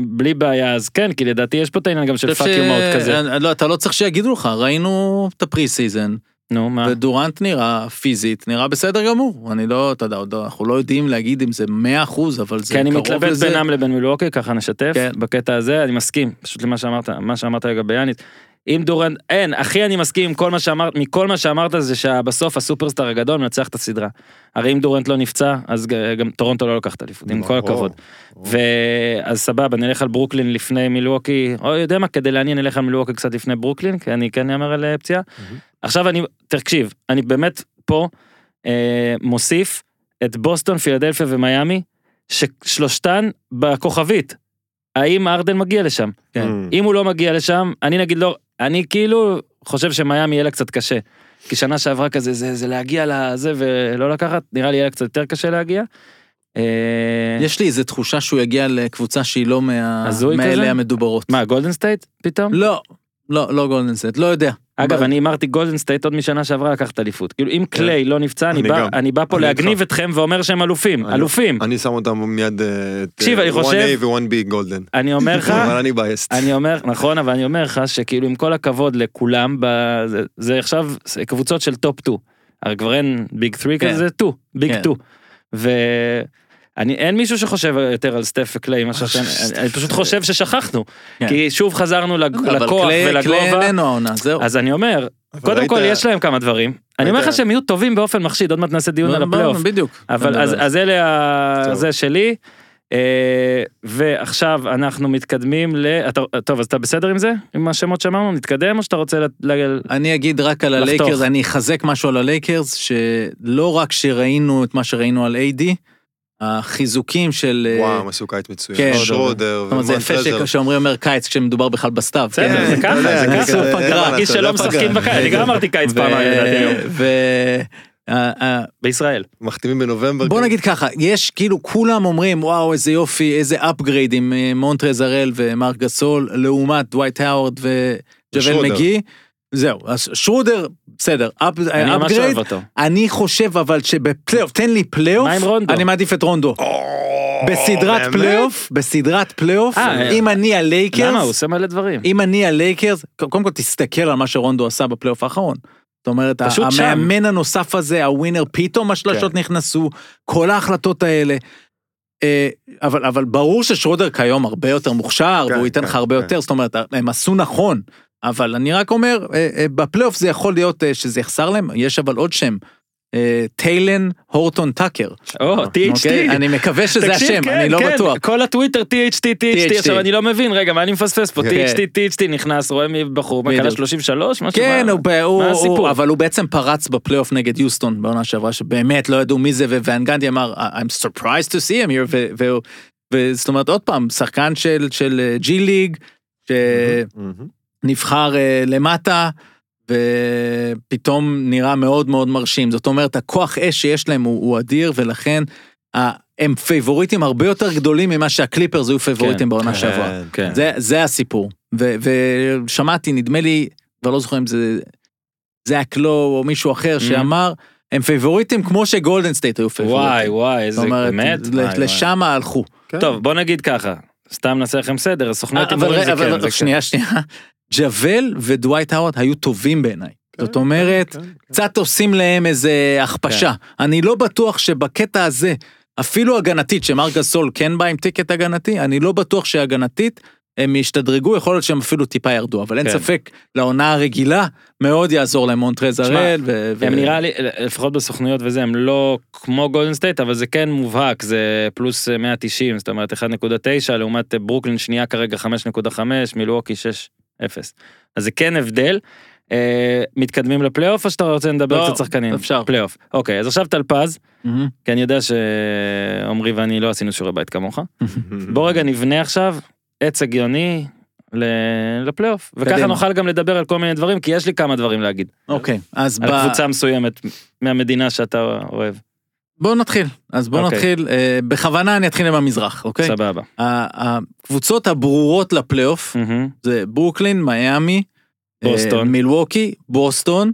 בלי בעיה אז כן כי לדעתי יש פה את העניין גם של פאק ש- יומאות כזה אני- לא, אתה לא צריך שיגידו לך, ראינו את ה preseason, נו מה ודורנט נראה פיזית, נראה בסדר גמור. אני לא, אתה יודע, לא- אנחנו לא יודעים להגיד אם זה 100% אבל זה כי אני קרוב מתלבט לזה. בינם לבין מילווקי, ככה נשתף, כן. בקטע הזה, אני מסכים, פשוט למה שאמרת, מה שאמרת לגבי יאניס. אם דורנט, אין, אחי אני מסכים עם כל מה שאמרת, מכל מה שאמרת זה שבסוף הסופרסטאר הגדול מנצח את הסדרה. הרי אם דורנט לא נפצע, אז גם טורונטו לא לוקחת אליפות, עם כל הכבוד. ואז סבבה, נלך על ברוקלין לפני מילווקי, או יודע מה, כדי לעניין נלך על מילווקי קצת לפני ברוקלין, כי אני כן אהמר על אה, פציעה. עכשיו אני, תקשיב, אני באמת פה אה, מוסיף את בוסטון, פילדלפיה ומיאמי, ששלושתן בכוכבית. האם הרדן מגיע לשם? כן. אם הוא לא מגיע לשם, אני נגיד לא, אני כאילו חושב שמיאמי יהיה לה קצת קשה. כי שנה שעברה כזה, זה, זה להגיע לזה ולא לקחת, נראה לי יהיה לה קצת יותר קשה להגיע. אה, יש לי איזה תחושה שהוא יגיע לקבוצה שהיא לא מה- הזוי כזה? מאלה המדוברות. מה, גולדן סטייט פתאום? לא, לא, לא גולדן סטייט, לא יודע. אגב, אני אמרתי גולדן סטייט עוד משנה שעברה לקחת אליפות. כאילו, אם קליי לא נפצע, אני בא- גם. אני בא פה להגניב. אתכם ואומר שהם אלופים, אלופים. אני שם אותם מיד אה, את תקשיב, אני חושב- 1A ו-1B גולדן. אני אומר לך, אבל אני biased. אני אומר, נכון, אבל אני אומר לך שכאילו עם כל הכבוד לכולם, זה- עכשיו קבוצות של top 2. הרי כבר אין big 3 כן. כזה, זה 2, big כן. 2. ואני, אין מישהו שחושב יותר על סטף וקליי, מה שאני, אני- אני פשוט חושב ששכחנו. כן. כי שוב חזרנו לג- אבל לכוח קליי- קליי ולגובה. איננו העונה, זהו. אז אני אומר, קודם ראית- כל יש להם כמה דברים. אני אומר לך שהם יהיו טובים באופן מחשיד, עוד מעט נעשה דיון על הפלייאוף. בדיוק. אבל אז. אז אלה. זה שלי. אה, ועכשיו אנחנו מתקדמים ל... אתה, טוב אז אתה בסדר עם זה? עם השמות שאמרנו? נתקדם או שאתה רוצה ל... אני אגיד רק על. הלייקרס, אני אחזק משהו על הלייקרס, שלא רק שראינו את מה שראינו על AD, החיזוקים של... אה, וואו, עשו קיץ מצוין. כן. שרודר אומרת, זה יפה ומונטרז. שאומרים אומר קיץ כשמדובר בכלל בסתיו. כן? זה ככה, יודע, זה אני ככה. כזה- פגרה. זה שלא לא משחקים. בקיץ, אני גם אמרתי קיץ פעמיים לדעתי היום. ו... ה- ה- בישראל. מחתימים בנובמבר. בוא כן. נגיד ככה, יש כאילו כולם אומרים וואו איזה יופי, איזה upgrade עם אה, מונטרז הארל ומרק גסול, לעומת דווייט האוורד וג'וול. מגי. זהו, אז שרודר, בסדר, up- אני ממש upgrade, אוהב אותו. אני חושב אבל שבפלייאוף, תן לי פלייאוף, מה עם רונדו? אני מעדיף את רונדו. בסדרת? פלייאוף, בסדרת פלייאוף, אה, אם אני הלייקרס, למה? הוא עושה מלא דברים. אם אני הלייקרס, קודם כל תסתכל על מה שרונדו עשה בפלייאוף האחרון. זאת אומרת. המאמן הנוסף הזה, הווינר, פתאום השלשות כן. נכנסו, כל ההחלטות האלה. אה, אבל, אבל ברור ששרודר כיום הרבה יותר מוכשר, כן, והוא ייתן לך כן, הרבה כן. יותר, זאת אומרת, הם עשו נכון. אבל אני רק אומר, אה, אה, בפלייאוף זה יכול להיות אה, שזה יחסר להם, יש אבל עוד שם, טיילן הורטון טאקר. או, אוקיי? THT. אני מקווה שזה השם, כן, אני לא כן, בטוח. כל הטוויטר THT, THT. עכשיו אני לא מבין, רגע, מה אני מפספס פה? כן. THT, THT נכנס, רואה מי בחור, מה קלה בדיוק. 33? משהו כן? אבל הוא בעצם פרץ בפלייאוף נגד יוסטון בעונה שעברה, שבאמת לא ידעו מי זה, וואן גנדי אמר, I'm surprised to see him here, וזאת אומרת, עוד פעם, שחקן של, של ג'י ליג, שנבחר אה, למטה, ופתאום נראה מאוד מאוד מרשים. זאת אומרת, הכוח אש שיש להם הוא, הוא אדיר, ולכן ה- הם פייבוריטים הרבה יותר גדולים ממה שהקליפרס היו פייבוריטים כן, בעונה כן, שעברה. כן. זה, זה הסיפור. ו, ושמעתי, נדמה לי, כבר לא זוכר אם זה זאק לו או מישהו אחר שאמר, הם פייבוריטים כמו שגולדן סטייט היו פייבוריטים. וואי, וואי, איזה, אומרת, באמת? לשם הלכו. כן. טוב, בוא נגיד ככה, סתם נעשה לכם סדר, הסוכנות הימורים זה אבל- כן, זה כן. שנייה, שנייה. ג'אוויל ודווייט האווארד היו טובים בעיניי. כן, זאת אומרת, כן, כן, קצת כן. עושים להם איזה הכפשה. כן. אני לא בטוח שבקטע הזה, אפילו הגנתית, שמר סול כן בא עם ticket הגנתי, אני לא בטוח שהגנתית, הם ישתדרגו, יכול להיות שהם אפילו טיפה ירדו, אבל אין כן. ספק, לעונה הרגילה, מאוד יעזור להם מונטרז הראל. ו... הם ו... נראה לי, לפחות בסוכנויות וזה, הם לא כמו גולדן סטייט, אבל זה כן מובהק, זה פלוס 190, זאת אומרת 1.9, לעומת ברוקלין שנייה כרגע 5.5, מלווקי 6. אפס. אז זה כן הבדל. אה, מתקדמים לפלייאוף או שאתה רוצה לדבר לא, קצת שחקנים? אפשר. פלייאוף. אוקיי, אז עכשיו טלפז, mm-hmm. כי אני יודע שעמרי ואני לא עשינו שיעורי בית כמוך. בוא רגע נבנה עכשיו עץ הגיוני לפלייאוף, וככה נוכל גם לדבר על כל מיני דברים, כי יש לי כמה דברים להגיד. אוקיי, אז... על ב... על קבוצה מסוימת מהמדינה שאתה אוהב. בואו נתחיל. אז בואו אוקיי. נתחיל, אה, בכוונה אני אתחיל עם המזרח, אוקיי? סבבה. ה- הקבוצות הברורות לפלייאוף מהמם. זה ברוקלין, מיאמי, אה, בוסטון. מילווקי, בוסטון,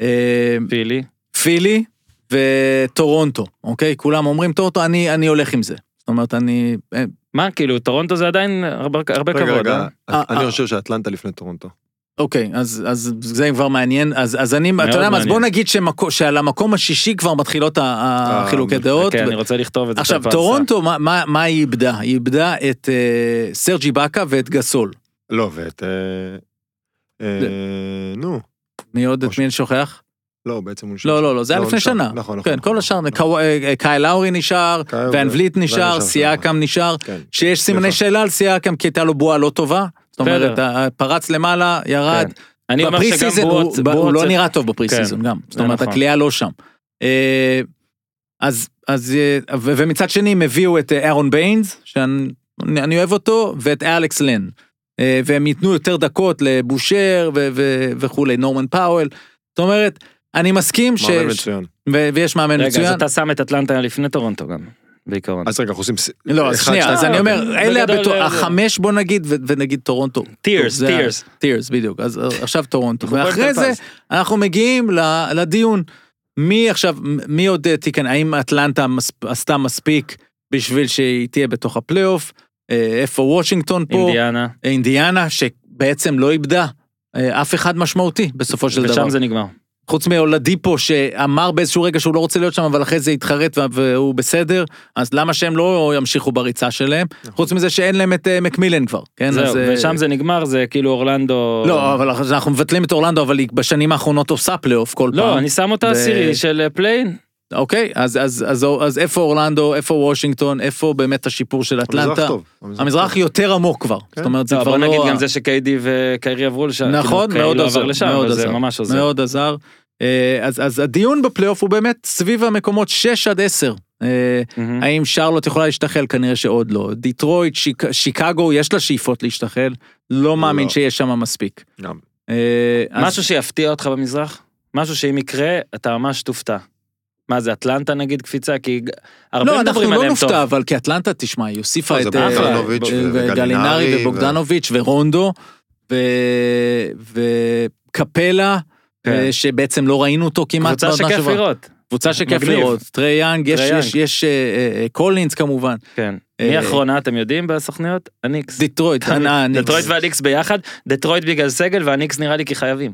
אה, פילי. פילי וטורונטו, אוקיי? כולם אומרים טורונטו, אני, אני הולך עם זה. זאת אומרת, אני... אה, מה כאילו טורונטו זה עדיין הרבה הרבה רגע, כבוד. רגע, אה? אני אה, חושב שאטלנטה לפני טורונטו. אוקיי, אז, אז זה כבר מעניין, אז, אז אני, אתה יודע מה, אז. בוא נגיד שמקו, שעל המקום השישי כבר מתחילות ה- החילוקי אה, דעות. כן, ו- אני רוצה לכתוב את זה. עכשיו. טורונטו, מה, מה, מה היא איבדה? היא איבדה את אה, סרג'י באקה ואת גסול. לא, ואת... אה, אה, נו, מי עוד, את. מי אני שוכח? לא, בעצם הוא... לא, לא, לא, זה היה לפני נשאר. שנה. נכון, נכון. כן, כל נכון, השאר, נכון. קאו- אה, קייל לאורי נשאר, קאי ואן וליט נשאר, נשאר, סיאקם נשאר, כן. שיש סימני. שאלה על סיאקם כי הייתה לו בועה לא טובה. זאת אומרת, פרץ למעלה, ירד. כן. אני אומר שגם בועות, הוא לא נראה טוב ב pre כן, season גם. זאת אומרת, נכון. הכלייה לא שם. אה, אז, אז, אה, ומצד שני הם הביאו את אה, אהרון ביינס, שאני אני אוהב אותו, ואת אלכס לן. אה, והם ייתנו יותר דקות לבושר ו- ו- וכולי, נורמן פאוול. זאת אומרת, אני מסכים ש... מאמן מצוין. ו- ויש מאמן רגע, אז מצוין. אתה שם את אטלנטה לפני טורונטו גם, בעיקרון. אז רגע, אנחנו עושים... לא, אז שנייה. אז אני אומר, בגדול, אלה הבתו- זה- החמש בוא נגיד, ונגיד טורונטו. tiers, tiers. tiers, בדיוק. אז אה, עכשיו טורונטו. ואחרי זה. אנחנו מגיעים ל- לדיון. מי עכשיו, מי עוד אה, תיקן, האם אטלנטה עשתה מספיק בשביל שהיא תהיה בתוך הפלייאוף? אה, איפה וושינגטון פה? אינדיאנה, אינדיאנה, שבעצם לא איבדה אה, אף אחד משמעותי בסופו של דבר. ושם זה נגמר. חוץ מאולדיפו שאמר באיזשהו רגע שהוא לא רוצה להיות שם, אבל אחרי זה התחרט וה- והוא בסדר, אז למה שהם לא ימשיכו בריצה שלהם? חוץ מזה שאין להם את אה, מקמילן כבר, כן? זהו, אז, אה, ושם זה נגמר, זה כאילו אורלנדו... לא, אבל אנחנו מבטלים את אורלנדו, אבל היא בשנים האחרונות עושה פלייאוף כל פעם. לא, אני שם אותה ו- עשירי של אה, play-in. אוקיי, אז, אז, אז, אז איפה אורלנדו, איפה וושינגטון, איפה באמת השיפור של המזרח אטלנטה? טוב. המזרח טוב. יותר עמוק כבר, זאת אומרת זה לא, כבר בוא לא... נגיד ה- גם זה שקיידי וקיירי עברו לשם. נכון, כאילו, מאוד לא עזר, לשם, מאוד עזר, ממש עוזר. מאוד עזר. אה, אז, אז הדיון בפלייאוף הוא באמת סביב המקומות 6 עד 10. אה, מהמם. האם שרלוט יכולה להשתחל? כנראה שעוד לא. דיטרויט, שיק, שיקגו, יש לה שאיפות להשתחל, לא מאמין לא. שיש שם מספיק. גם. אה, אז- משהו שיפתיע אותך במזרח? משהו שאם יקרה, אתה ממש תופתע. מה זה, אטלנטה נגיד קפיצה? כי הרבה לא, אנחנו מדברים לא עליהם טוב. נופתע, אבל כי אטלנטה, תשמע, היא הוסיפה לא, את... אה, וגלינרי ו- ובוגדנוביץ' ורונדו, וקפלה, כן. אה, שבעצם לא ראינו אותו כמעט קבוצה שכיף. לראות. קבוצה שכיף. לראות, טרי יאנג, יש, טרי יש, יש אה, אה, אה, קולינס כמובן, כן. אה, מי אחרונה אתם יודעים בסוכניות? הניקס. אה, הניקס. דטרויט והניקס ביחד, דטרויט בגלל סגל והניקס נראה לי כי חייבים.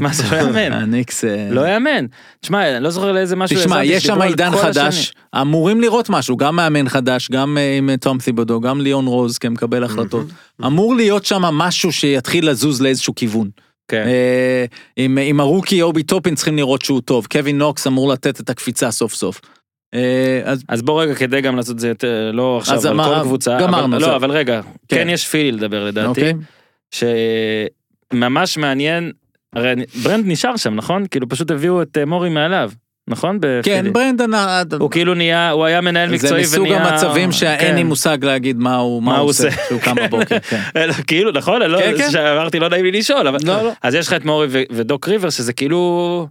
מה זה לא יאמן. [laughs] הניקס, אה, לא יאמן. תשמע, אני לא זוכר לאיזה משהו תשמע, יש שם עידן חדש. אמורים לראות משהו, גם מאמן חדש, גם אה, עם תום תיבודו, גם ליאון רוז כמקבל החלטות. אמור להיות שם משהו שיתחיל לזוז לאיזשהו כיוון. כן. אה, עם, עם ה rookie אובי טופין צריכים לראות שהוא טוב, קווין נוקס אמור לתת את הקפיצה סוף סוף. אה, אז אז בוא רגע, כדי גם לעשות את זה יותר, לא עכשיו אז על מה- כל קבוצה. גמרנו, אבל- לא, אבל רגע, כן. כן יש פילי לדבר לדעתי. אוקיי, שממש מעניין, הרי ברנד נשאר שם, נכון? כאילו פשוט הביאו את אה, מורי מעליו, נכון? בפילי. כן, ברנדון, הוא כאילו נהיה, הוא היה מנהל זה מקצועי מסוג ונהיה... המצבים שאין כן. לי מושג להגיד מה הוא עושה, שהוא קם בבוקר. כן. [laughs] כאילו, נכון? לא, כן, כן. שאמרתי, לא נעים לי לשאול, אבל... לא, לא. אז יש לך את מורי ו- ודוק ריבר, שזה כאילו...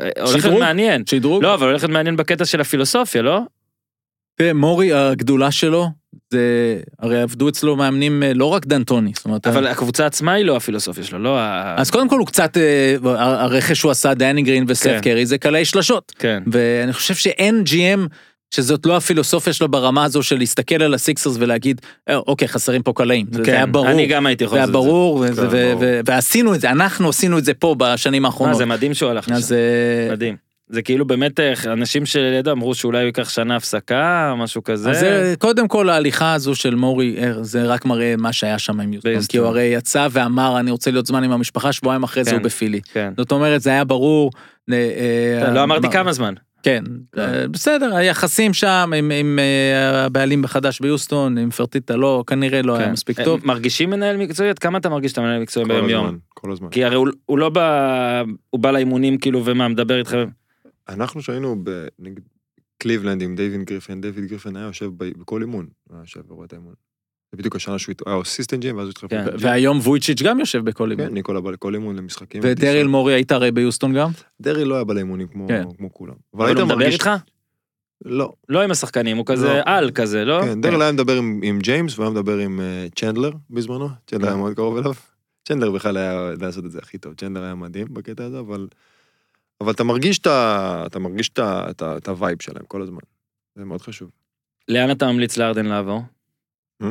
אה, הולך להיות שדרוג. מעניין. שדרוג. לא, אבל הולך להיות מעניין בקטע של הפילוסופיה, לא? תראה, מורי, הגדולה שלו, זה, הרי עבדו אצלו מאמנים אה, לא רק דנטוני, זאת אומרת, אבל הקבוצה עצמה היא לא הפילוסופיה שלו, לא ה... אז קודם כל הוא קצת, אה, הרכש שהוא עשה, דני גרין וסף כן. קרי, זה קלעי שלשות. כן. ואני חושב שאין GM שזאת לא הפילוסופיה שלו ברמה הזו של להסתכל על הסיקסרס ולהגיד, "אה, אוקיי, חסרים פה קלעים. זה- זה היה ברור. כן, אני גם הייתי יכול זה היה לעשות את זה. כן, ו- ברור. ו- ועשינו את זה, אנחנו עשינו את זה פה בשנים האחרונות. זה מדהים שהוא הלך לשם. אה, מדהים. זה כאילו באמת אה, אנשים שלידו אמרו שאולי הוא ייקח שנה הפסקה, משהו כזה. אז זה, קודם כל ההליכה הזו של מורי, אה, זה רק מראה מה שהיה שם עם יוסטון, ביוסטון. כי הוא הרי יצא ואמר אני רוצה להיות זמן עם המשפחה, שבועיים אחרי זה כן. הוא בפילי. כן. זאת אומרת זה היה ברור. אה, אה, לא אמרתי מה- כמה זמן. כן, אה, בסדר, היחסים שם עם, עם אה, הבעלים בחדש ביוסטון, עם פרטיטה לא, כנראה לא היה כן. מספיק אה, טוב. מרגישים מנהל מקצועי? עד כמה אתה מרגיש שאתה מנהל מקצועי ביום יום? הזמן, כל הזמן. כי הרי הוא- הוא לא בא, הוא בא לאימונים כאילו ומה, מדבר איתכם. אנחנו שהיינו נגיד קליבלנד עם דיוויד גריפין, דיוויד גריפין היה יושב בכל אימון, הוא היה יושב ורואה את האימון. זה בדיוק השנה שהוא היה assistant GM, ואז הוא התחיל... כן. והיום וויצ'יץ' גם יושב בכל אימון. כן, ניקולה בא לכל אימון למשחקים. ודריל מורי היית הרי ביוסטון גם? דריל לא היה בא לאימונים כמו כן. כמו כולם. אבל היית מדבר מרגיש- איתך? לא. לא עם השחקנים, הוא כזה לא. על כזה, לא? כן, דריל היה מדבר עם- ג'יימס, והוא היה מדבר עם אה, צ'נדלר בזמנו, צ'נדלר היה מאוד קרוב אליו. צ'נדלר בכלל היה לעשות את זה הכי טוב, צ'נדלר היה מדהים בקטע הזה, אבל... אבל אתה מרגיש את ה... אתה מרגיש את ה- את ה- את ה vibe שלהם כל הזמן. זה מאוד חשוב. לאן אתה ממליץ להארדן לעבור? Mm.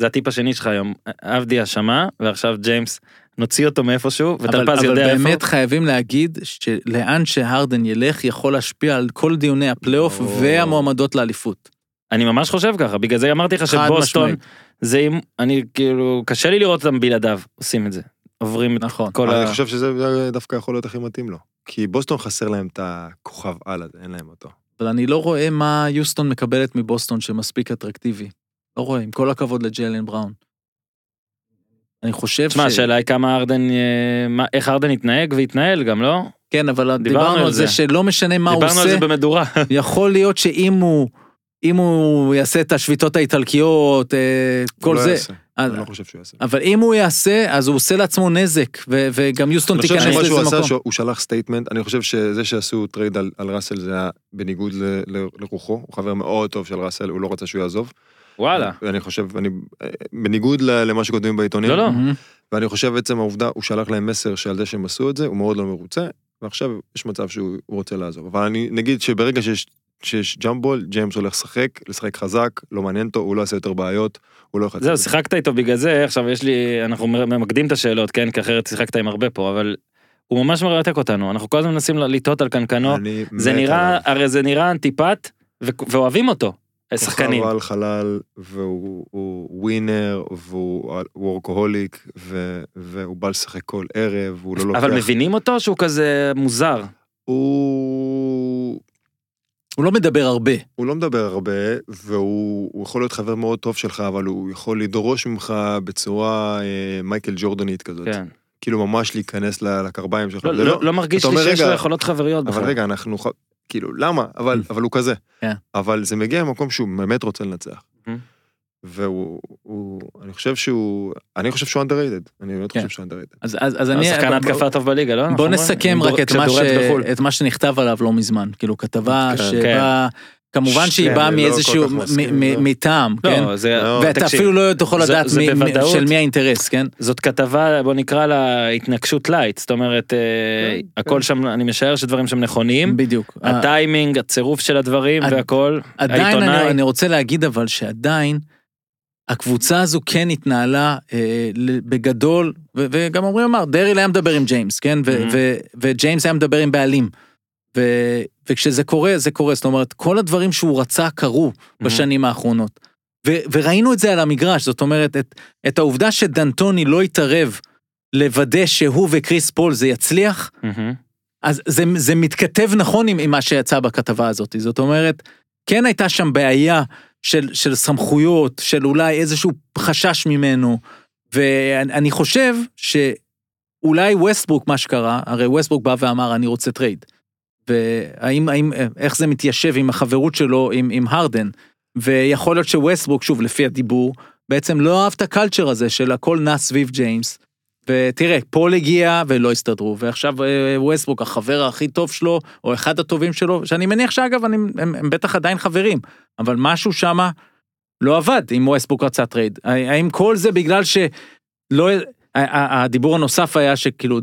זה הטיפ השני שלך היום. עבדי האשמה, ועכשיו ג'יימס, נוציא אותו מאיפשהו, אבל, וטלפז אבל יודע איפה. באמת חייבים להגיד שלאן שהרדן ילך יכול להשפיע על כל דיוני הפלייאוף. והמועמדות לאליפות. אני ממש חושב ככה, בגלל זה אמרתי לך שבוסטון. זה אם, אני כאילו, קשה לי לראות אותם בלעדיו עושים את זה. עוברים את נכון. כל אני ה... חושב שזה דווקא יכול להיות הכי מתאים לו. כי בוסטון חסר להם את הכוכב על הזה, אין להם אותו. אבל אני לא רואה מה יוסטון מקבלת מבוסטון שמספיק אטרקטיבי. לא רואה, עם כל הכבוד לג'יילן בראון. אני חושב תשמע, השאלה היא כמה הרדן, אה, מה- איך הרדן יתנהג ויתנהל גם, לא? כן, אבל דיברנו דיברנו על זה זה. שלא משנה מה הוא דיברנו על עושה, זה במדורה. [laughs] יכול להיות שאם הוא... אם הוא יעשה את השביתות האיטלקיות, אה, כל לא זה, יעשה. אז- אני לא חושב שהוא יעשה. אבל אם הוא יעשה, אז הוא עושה לעצמו נזק, ו- וגם יוסטון אני חושב תיכנס שמה לזה שהוא עשה, מקום. שהוא שלח statement, אני חושב שזה שעשו trade על, על ראסל זה היה בניגוד ל, ל, לרוחו, הוא חבר מאוד טוב של ראסל, הוא לא רצה שהוא יעזוב. וואלה. ואני חושב, אני, בניגוד ל- למה שכותבים בעיתונים, לא, לא. ואני חושב עצם העובדה, הוא שלח להם מסר שעל זה שהם עשו את זה, הוא מאוד לא מרוצה, ועכשיו יש מצב שהוא הוא רוצה לעזוב. אבל אני, נגיד שברגע שיש, שיש ג'אמבול, ג'יימס הולך לשחק, לשחק חזק, לא מעניין אותו, הוא לא יעשה יותר בעיות, הוא לא יחצה. זהו, שיחקת איתו בגלל זה, עכשיו יש לי, אנחנו ממקדים את השאלות, כן? כי אחרת שיחקת עם הרבה פה, אבל הוא ממש מרתק אותנו, אנחנו כל הזמן מנסים לטעות על קנקנו, זה נראה, עליו. הרי זה נראה אנטיפט, ואוהבים אותו, שחקנים. כוכב על חלל, והוא הוא ווינר, והוא וורקוהוליק, והוא בא לשחק כל ערב, והוא לא לוקח... אבל מבינים אותו שהוא כזה מוזר. הוא... הוא לא מדבר הרבה. הוא לא מדבר הרבה, והוא הוא יכול להיות חבר מאוד טוב שלך, אבל הוא יכול לדרוש ממך בצורה אה, מייקל ג'ורדנית כזאת. כן. כאילו ממש להיכנס לקרביים שלך. לא- זה לא לא מרגיש לי שיש לו יכולות חבריות אבל בכלל. רגע, אנחנו... כאילו, למה? אבל, אבל הוא כזה. כן. אבל זה מגיע ממקום שהוא באמת רוצה לנצח. והוא... הוא, אני חושב שהוא... אני חושב שהוא underrated. אני באמת כן. חושב שהוא underrated. אז, אז, אז אני... השחקן ההתקפה הטוב בליגה, לא? בוא אומרים? נסכם רק את מה, ש... כשדורנט בחו"ל. את מה שנכתב עליו לא מזמן. כאילו כתבה כן. שבה כמובן שהיא כן, באה לא מאיזשהו, כל כך מסכים, מ- לא. מטעם, כן? לא. לא, ואתה אפילו לא יכול לדעת. של מי האינטרס, כן? זאת כתבה, בוא נקרא לה התנגשות light, זאת אומרת, אה, כן, הכל שם, אני משער שדברים שם נכונים. בדיוק. הטיימינג, הצירוף של הדברים והכל. עדיין אני, העיתונאי, אני רוצה להגיד אבל שעדיין הקבוצה הזו כן התנהלה אה, בגדול, ו- וגם עמרי אמר, דריל היה מדבר עם ג'יימס, כן? ו- Mhm. ו- וג'יימס היה מדבר עם בעלים. ו- וכשזה קורה, זה קורה. זאת אומרת, כל הדברים שהוא רצה קרו בשנים האחרונות. ו- וראינו את זה על המגרש, זאת אומרת, את, את העובדה שדנטוני לא התערב לוודא שהוא וקריס פול זה יצליח, מהמם. אז זה, זה מתכתב נכון עם, עם מה שיצא בכתבה הזאת. זאת אומרת, כן הייתה שם בעיה של, של סמכויות, של אולי איזשהו חשש ממנו, ואני אני חושב שאולי ווסטברוק, מה שקרה, הרי ווסטברוק בא ואמר, אני רוצה trade. והאם, האם, איך זה מתיישב עם החברות שלו עם, עם הרדן, ויכול להיות שווסטברוק, שוב, לפי הדיבור, בעצם לא אהב את ה culture הזה של הכל נע סביב ג'יימס. ותראה, פול הגיע ולא הסתדרו, ועכשיו אה, ווסטברוק, החבר הכי טוב שלו, או אחד הטובים שלו, שאני מניח שאגב, אני, הם, הם בטח עדיין חברים, אבל משהו שמה לא עבד אם ווסטברוק רצה trade. האם כל זה בגלל שלא... הדיבור הנוסף היה שכאילו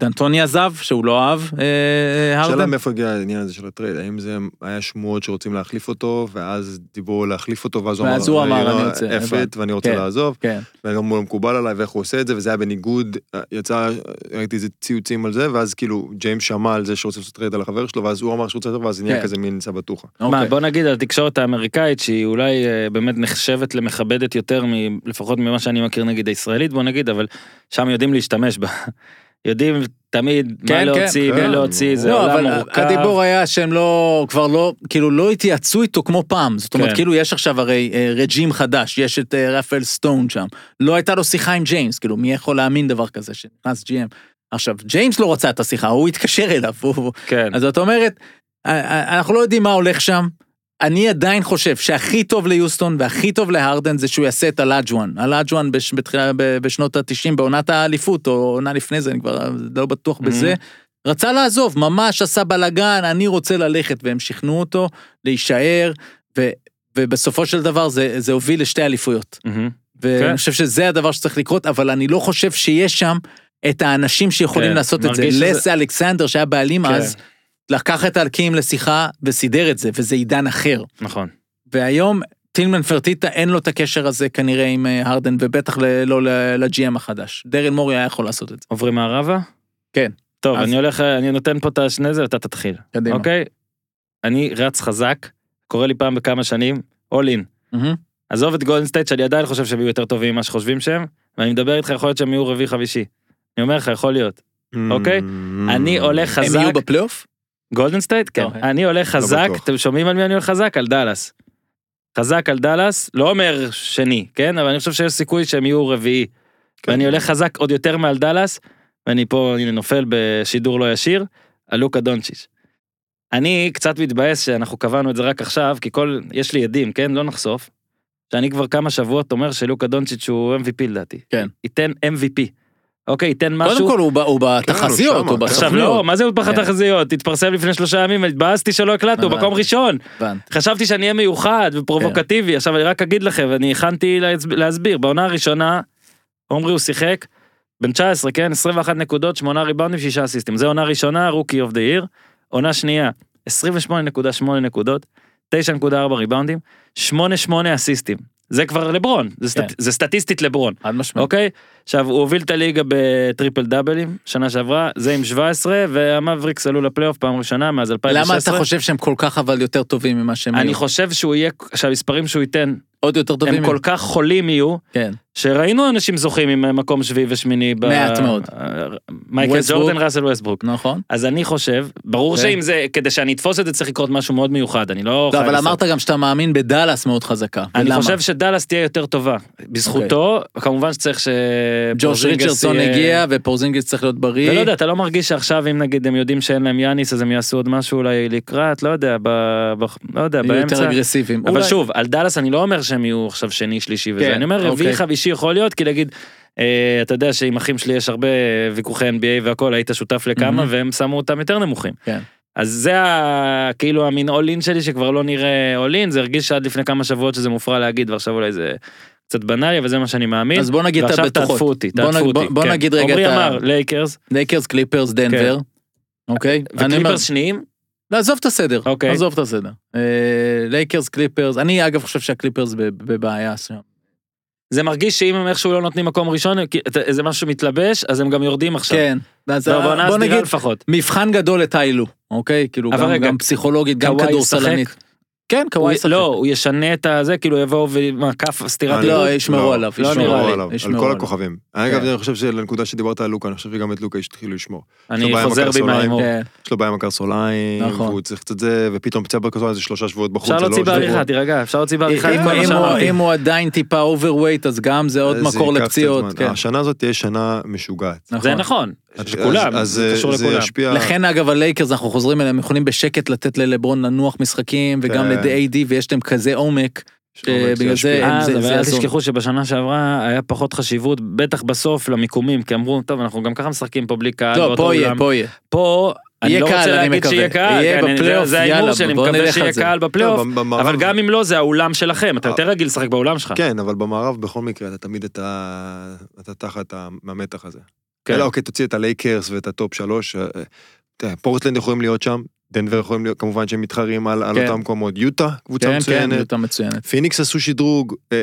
דנטוני עזב, שהוא לא אהב אה, השאלה הרדן. מאיפה הגיע העניין הזה של ה trade, האם זה היה שמועות שרוצים להחליף אותו, ואז דיברו להחליף אותו, ואז הוא ואז הוא אמר, "לא, "אני רוצה", it, ואני רוצה כן. לעזוב, כן, וגם הוא לא מקובל עליי ואיך הוא עושה את זה, וזה היה בניגוד, יצא, ראיתי איזה ציוצים על זה, ואז כאילו ג'יימס שמע על זה שרוצים לעשות trade על החבר שלו, ואז הוא אמר שהוא רוצה לעזוב, ואז נהיה כן. כזה מין סבתוכה. מה, אוקיי. בוא נגיד על התקשורת האמריקאית שהיא אולי אה, באמת נחשבת למכבדת יותר. לפחות ממה שאני מכיר נגיד הישראלית בוא נגיד אבל שם יודעים להשתמש בה. יודעים תמיד מה כן, להוציא, כן. מי להוציא, זה לא, עולם אבל מורכב. הדיבור היה שהם לא, כבר לא, כאילו לא התייעצו איתו כמו פעם. זאת אומרת, כן. כאילו יש עכשיו הרי אה, regime חדש, יש את אה, רפאל סטון שם. לא הייתה לו שיחה עם ג'יימס, כאילו מי יכול להאמין דבר כזה שנכנס GM. עכשיו, ג'יימס לא רצה את השיחה, הוא התקשר אליו. הוא- כן. אז זאת אומרת, אה, אה, אנחנו לא יודעים מה הולך שם. אני עדיין חושב שהכי טוב ליוסטון והכי טוב להרדן זה שהוא יעשה את אולאג'ואן. אולאג'ואן בש, בתחילה, ב- בשנות ה-90 בעונת האליפות, או עונה לפני זה, אני כבר לא בטוח בזה. רצה לעזוב, ממש עשה בלאגן, אני רוצה ללכת, והם שכנעו אותו להישאר, ו, ובסופו של דבר זה, זה הוביל לשתי אליפויות. מהמם. ואני כן. חושב שזה הדבר שצריך לקרות, אבל אני לא חושב שיש שם את האנשים שיכולים כן, לעשות את זה. לס אלכסנדר שהיה בעלים כן. אז, לקח את הלקים לשיחה וסידר את זה, וזה עידן אחר. נכון. והיום טילמן פרטיטה אין לו את הקשר הזה כנראה עם אה, הרדן, ובטח ל- לא ל-GM החדש. דרל מורי היה יכול לעשות את זה. עוברים מערבה? כן. טוב אז- אני הולך אני נותן פה את השני זה ואתה תתחיל. קדימה. אוקיי? אני רץ חזק קורה לי פעם בכמה שנים all in. מהמם. עזוב את גולדן סטייט שאני עדיין חושב שהם יהיו יותר טובים ממה שחושבים שהם ואני מדבר איתך יכול להיות שהם יהיו רביעי חמישי. אני אומר לך יכול להיות. אוקיי? אני הולך הם חזק. יהיו בפלייאוף? גולדן סטייט? כן. אוקיי. אני הולך חזק, בטוח. אתם שומעים על מי אני הולך חזק? על דאלאס. חזק על דאלאס, לא אומר שני, כן? אבל אני חושב שיש סיכוי שהם יהיו רביעי. כן. ואני הולך חזק עוד יותר מעל דאלאס, ואני פה, הנה נופל בשידור לא ישיר, על לוקה דונצ'יץ'. אני קצת מתבאס שאנחנו קבענו את זה רק עכשיו, כי כל, יש לי עדים, כן? לא נחשוף. שאני כבר כמה שבועות אומר שלוקה דונצ'יץ' הוא MVP לדעתי. כן. ייתן MVP. אוקיי, ייתן משהו. קודם כל הוא ב- הוא בתחזיות, הוא הוא עכשיו. לא, מה זה בפחד כן. תחזיות? התפרסם לפני שלושה ימים, התבאסתי שלא הקלטנו. מקום ראשון. חשבתי שאני אהיה מיוחד ופרובוקטיבי, כן. עכשיו אני רק אגיד לכם, ואני הכנתי להסב- להסביר, בעונה הראשונה, עומרי הוא שיחק, בן 19, כן, 21 נקודות, 8 ריבאונדים, 6 אסיסטים, זה עונה ראשונה, rookie of the year, עונה שנייה, 28.8 נקודות, 9.4 ריבאונדים, 8.8 אסיסטים, זה כבר לברון, זה, stat, כן. זה סטטיסטית לברון. חד משמעית. אוקיי? עכשיו, הוא הוביל את הליגה בטריפל דאבלים, שנה שעברה, זה עם 17, והמבריקס עלו לפלייאוף פעם ראשונה מאז 2016. למה אתה חושב שהם כל כך אבל יותר טובים ממה שהם אני היו? חושב שהוא יהיה, שהמספרים שהוא ייתן, עוד יותר טובים? הם כל כך חולים יהיו, כן. שראינו אנשים זוכים עם מקום שביעי ושמיני. ב- מעט מאוד. מייקל ווסטברוק. ג'ורדן, ראסל ווסטברוק. נכון. אז אני חושב, ברור כן. שאם זה, כדי שאני אתפוס את זה צריך לקרות משהו מאוד מיוחד, אני לא לא, אבל. אמרת גם שאתה מאמין בדאלאס מאוד חזקה. אני ולמה? חושב שדאלאס תהיה יותר טובה. בזכותו, כמובן שצריך ש... ג'וש יהיה- הגיע ופורזינגיס צריך להיות בריא. ולא יודע, אתה לא מרגיש שעכשיו אם נגיד הם יודעים שאין להם יאניס אז הם יעשו עוד משהו אולי לקראת, לא יודע, ב... ב... לא יודע, יהיו יותר באמצע. אגרסיביים. אבל אולי- שוב, על דאלאס אני לא אומר שהם יהיו עכשיו שני, שלישי וזה, כן, אני אומר רביעי, אוקיי. חמישי יכול להיות, כי נגיד, אה, אתה יודע שעם אחים שלי יש הרבה ויכוחי NBA והכל, היית שותף לכמה מהמם. והם שמו אותם יותר נמוכים. כן. אז זה ה- כאילו המין all in שלי שכבר לא נראה all in, זה הרגיש שעד לפני כמה שבועות שזה מופרע להגיד, ועכשיו אולי זה קצת בנאלי, אבל זה מה שאני מאמין. אז בוא נגיד את ועכשיו הבטוחות. תעטפו אותי, תעטפו אותי. בוא- כן. נגיד רגע עומרי את ה- אמר, לייקרס, לייקרס, קליפרס, דנבר. אוקיי? וקליפרס שניים, לא, עזוב את הסדר, אוקיי. עזוב את הסדר. אה, לייקרס, קליפרס, אני אגב חושב שהקליפרס בב- בבעיה שם. זה מרגיש שאם הם איכשהו לא נותנים מקום ראשון, איזה משהו שמתלבש, אז הם גם יורדים עכשיו. כן, אז לא, בוא נגיד, לפחות. מבחן גדול לטיילו, אוקיי? כאילו, גם- רגע, גם פסיכולוגית, גם כדורסלנית. כן, קוואי ישחק. לא, הוא ישנה את הזה, כאילו יבואו ומה, כף סטירת אני- לא? ישמרו לא, עליו, לא ישמרו נראה לי. עליו, על כל. הכוכבים. אגב, כן. אני חושב שלנקודה שדיברת על לוקה, אני חושב שגם את לוקה התחילו לשמור. אני חוזר בי. מההימור. כן. יש לו בעיה עם הקרסוליים, נכון. והוא צריך קצת זה, ופתאום פציעה בקרסוליים זה שלושה שבועות בחוץ. אפשר לא להוציא. בעריכה, תירגע, אפשר להוציא בעריכה את אם- כל מה אם הוא- שאמרתי. אם הוא עדיין טיפה overweight, אז גם זה עוד מקור לפציעות. כן. השנה הזאת תהיה שנה משוגעת. זה נכון, שכולם, אז זה קשור לכולם. ישפיע... לכן אגב הלייקרס אנחנו חוזרים אליהם יכולים בשקט לתת ללברון לנוח משחקים וגם כן. ל-AD ויש להם כזה עומק זה ישפיע. הם- אה, זה- אבל אל. תשכחו שבשנה שעברה היה פחות חשיבות, בטח בסוף למיקומים, כי אמרו, טוב, אנחנו גם ככה משחקים פה בלי קהל לא פה יהיה. פה יהיה. פה, אני יהיה לא קהל, רוצה אני להגיד מקווה. שיהיה קהל, יהיה כן, אני- בפלייאוף, זה ההימור בוא מקווה שיהיה. קהל בפלייאוף, לא, אבל גם אם לא, זה האולם שלכם, אתה יותר רגיל לשחק באולם שלך. כן, אבל במערב בכל מקרה אתה תמיד אתה אתה תחת המתח הזה. כן. אלא אוקיי, תוציא את הלייקרס ואת הטופ שלוש. אה, אתה יודע, פורטלנד יכולים להיות שם, דנבר יכולים להיות, כמובן שהם מתחרים על על כן. אותם מקומות. יוטה, קבוצה כן כן, מצוינת. יותר מצוינת. פיניקס עשו שדרוג. אה,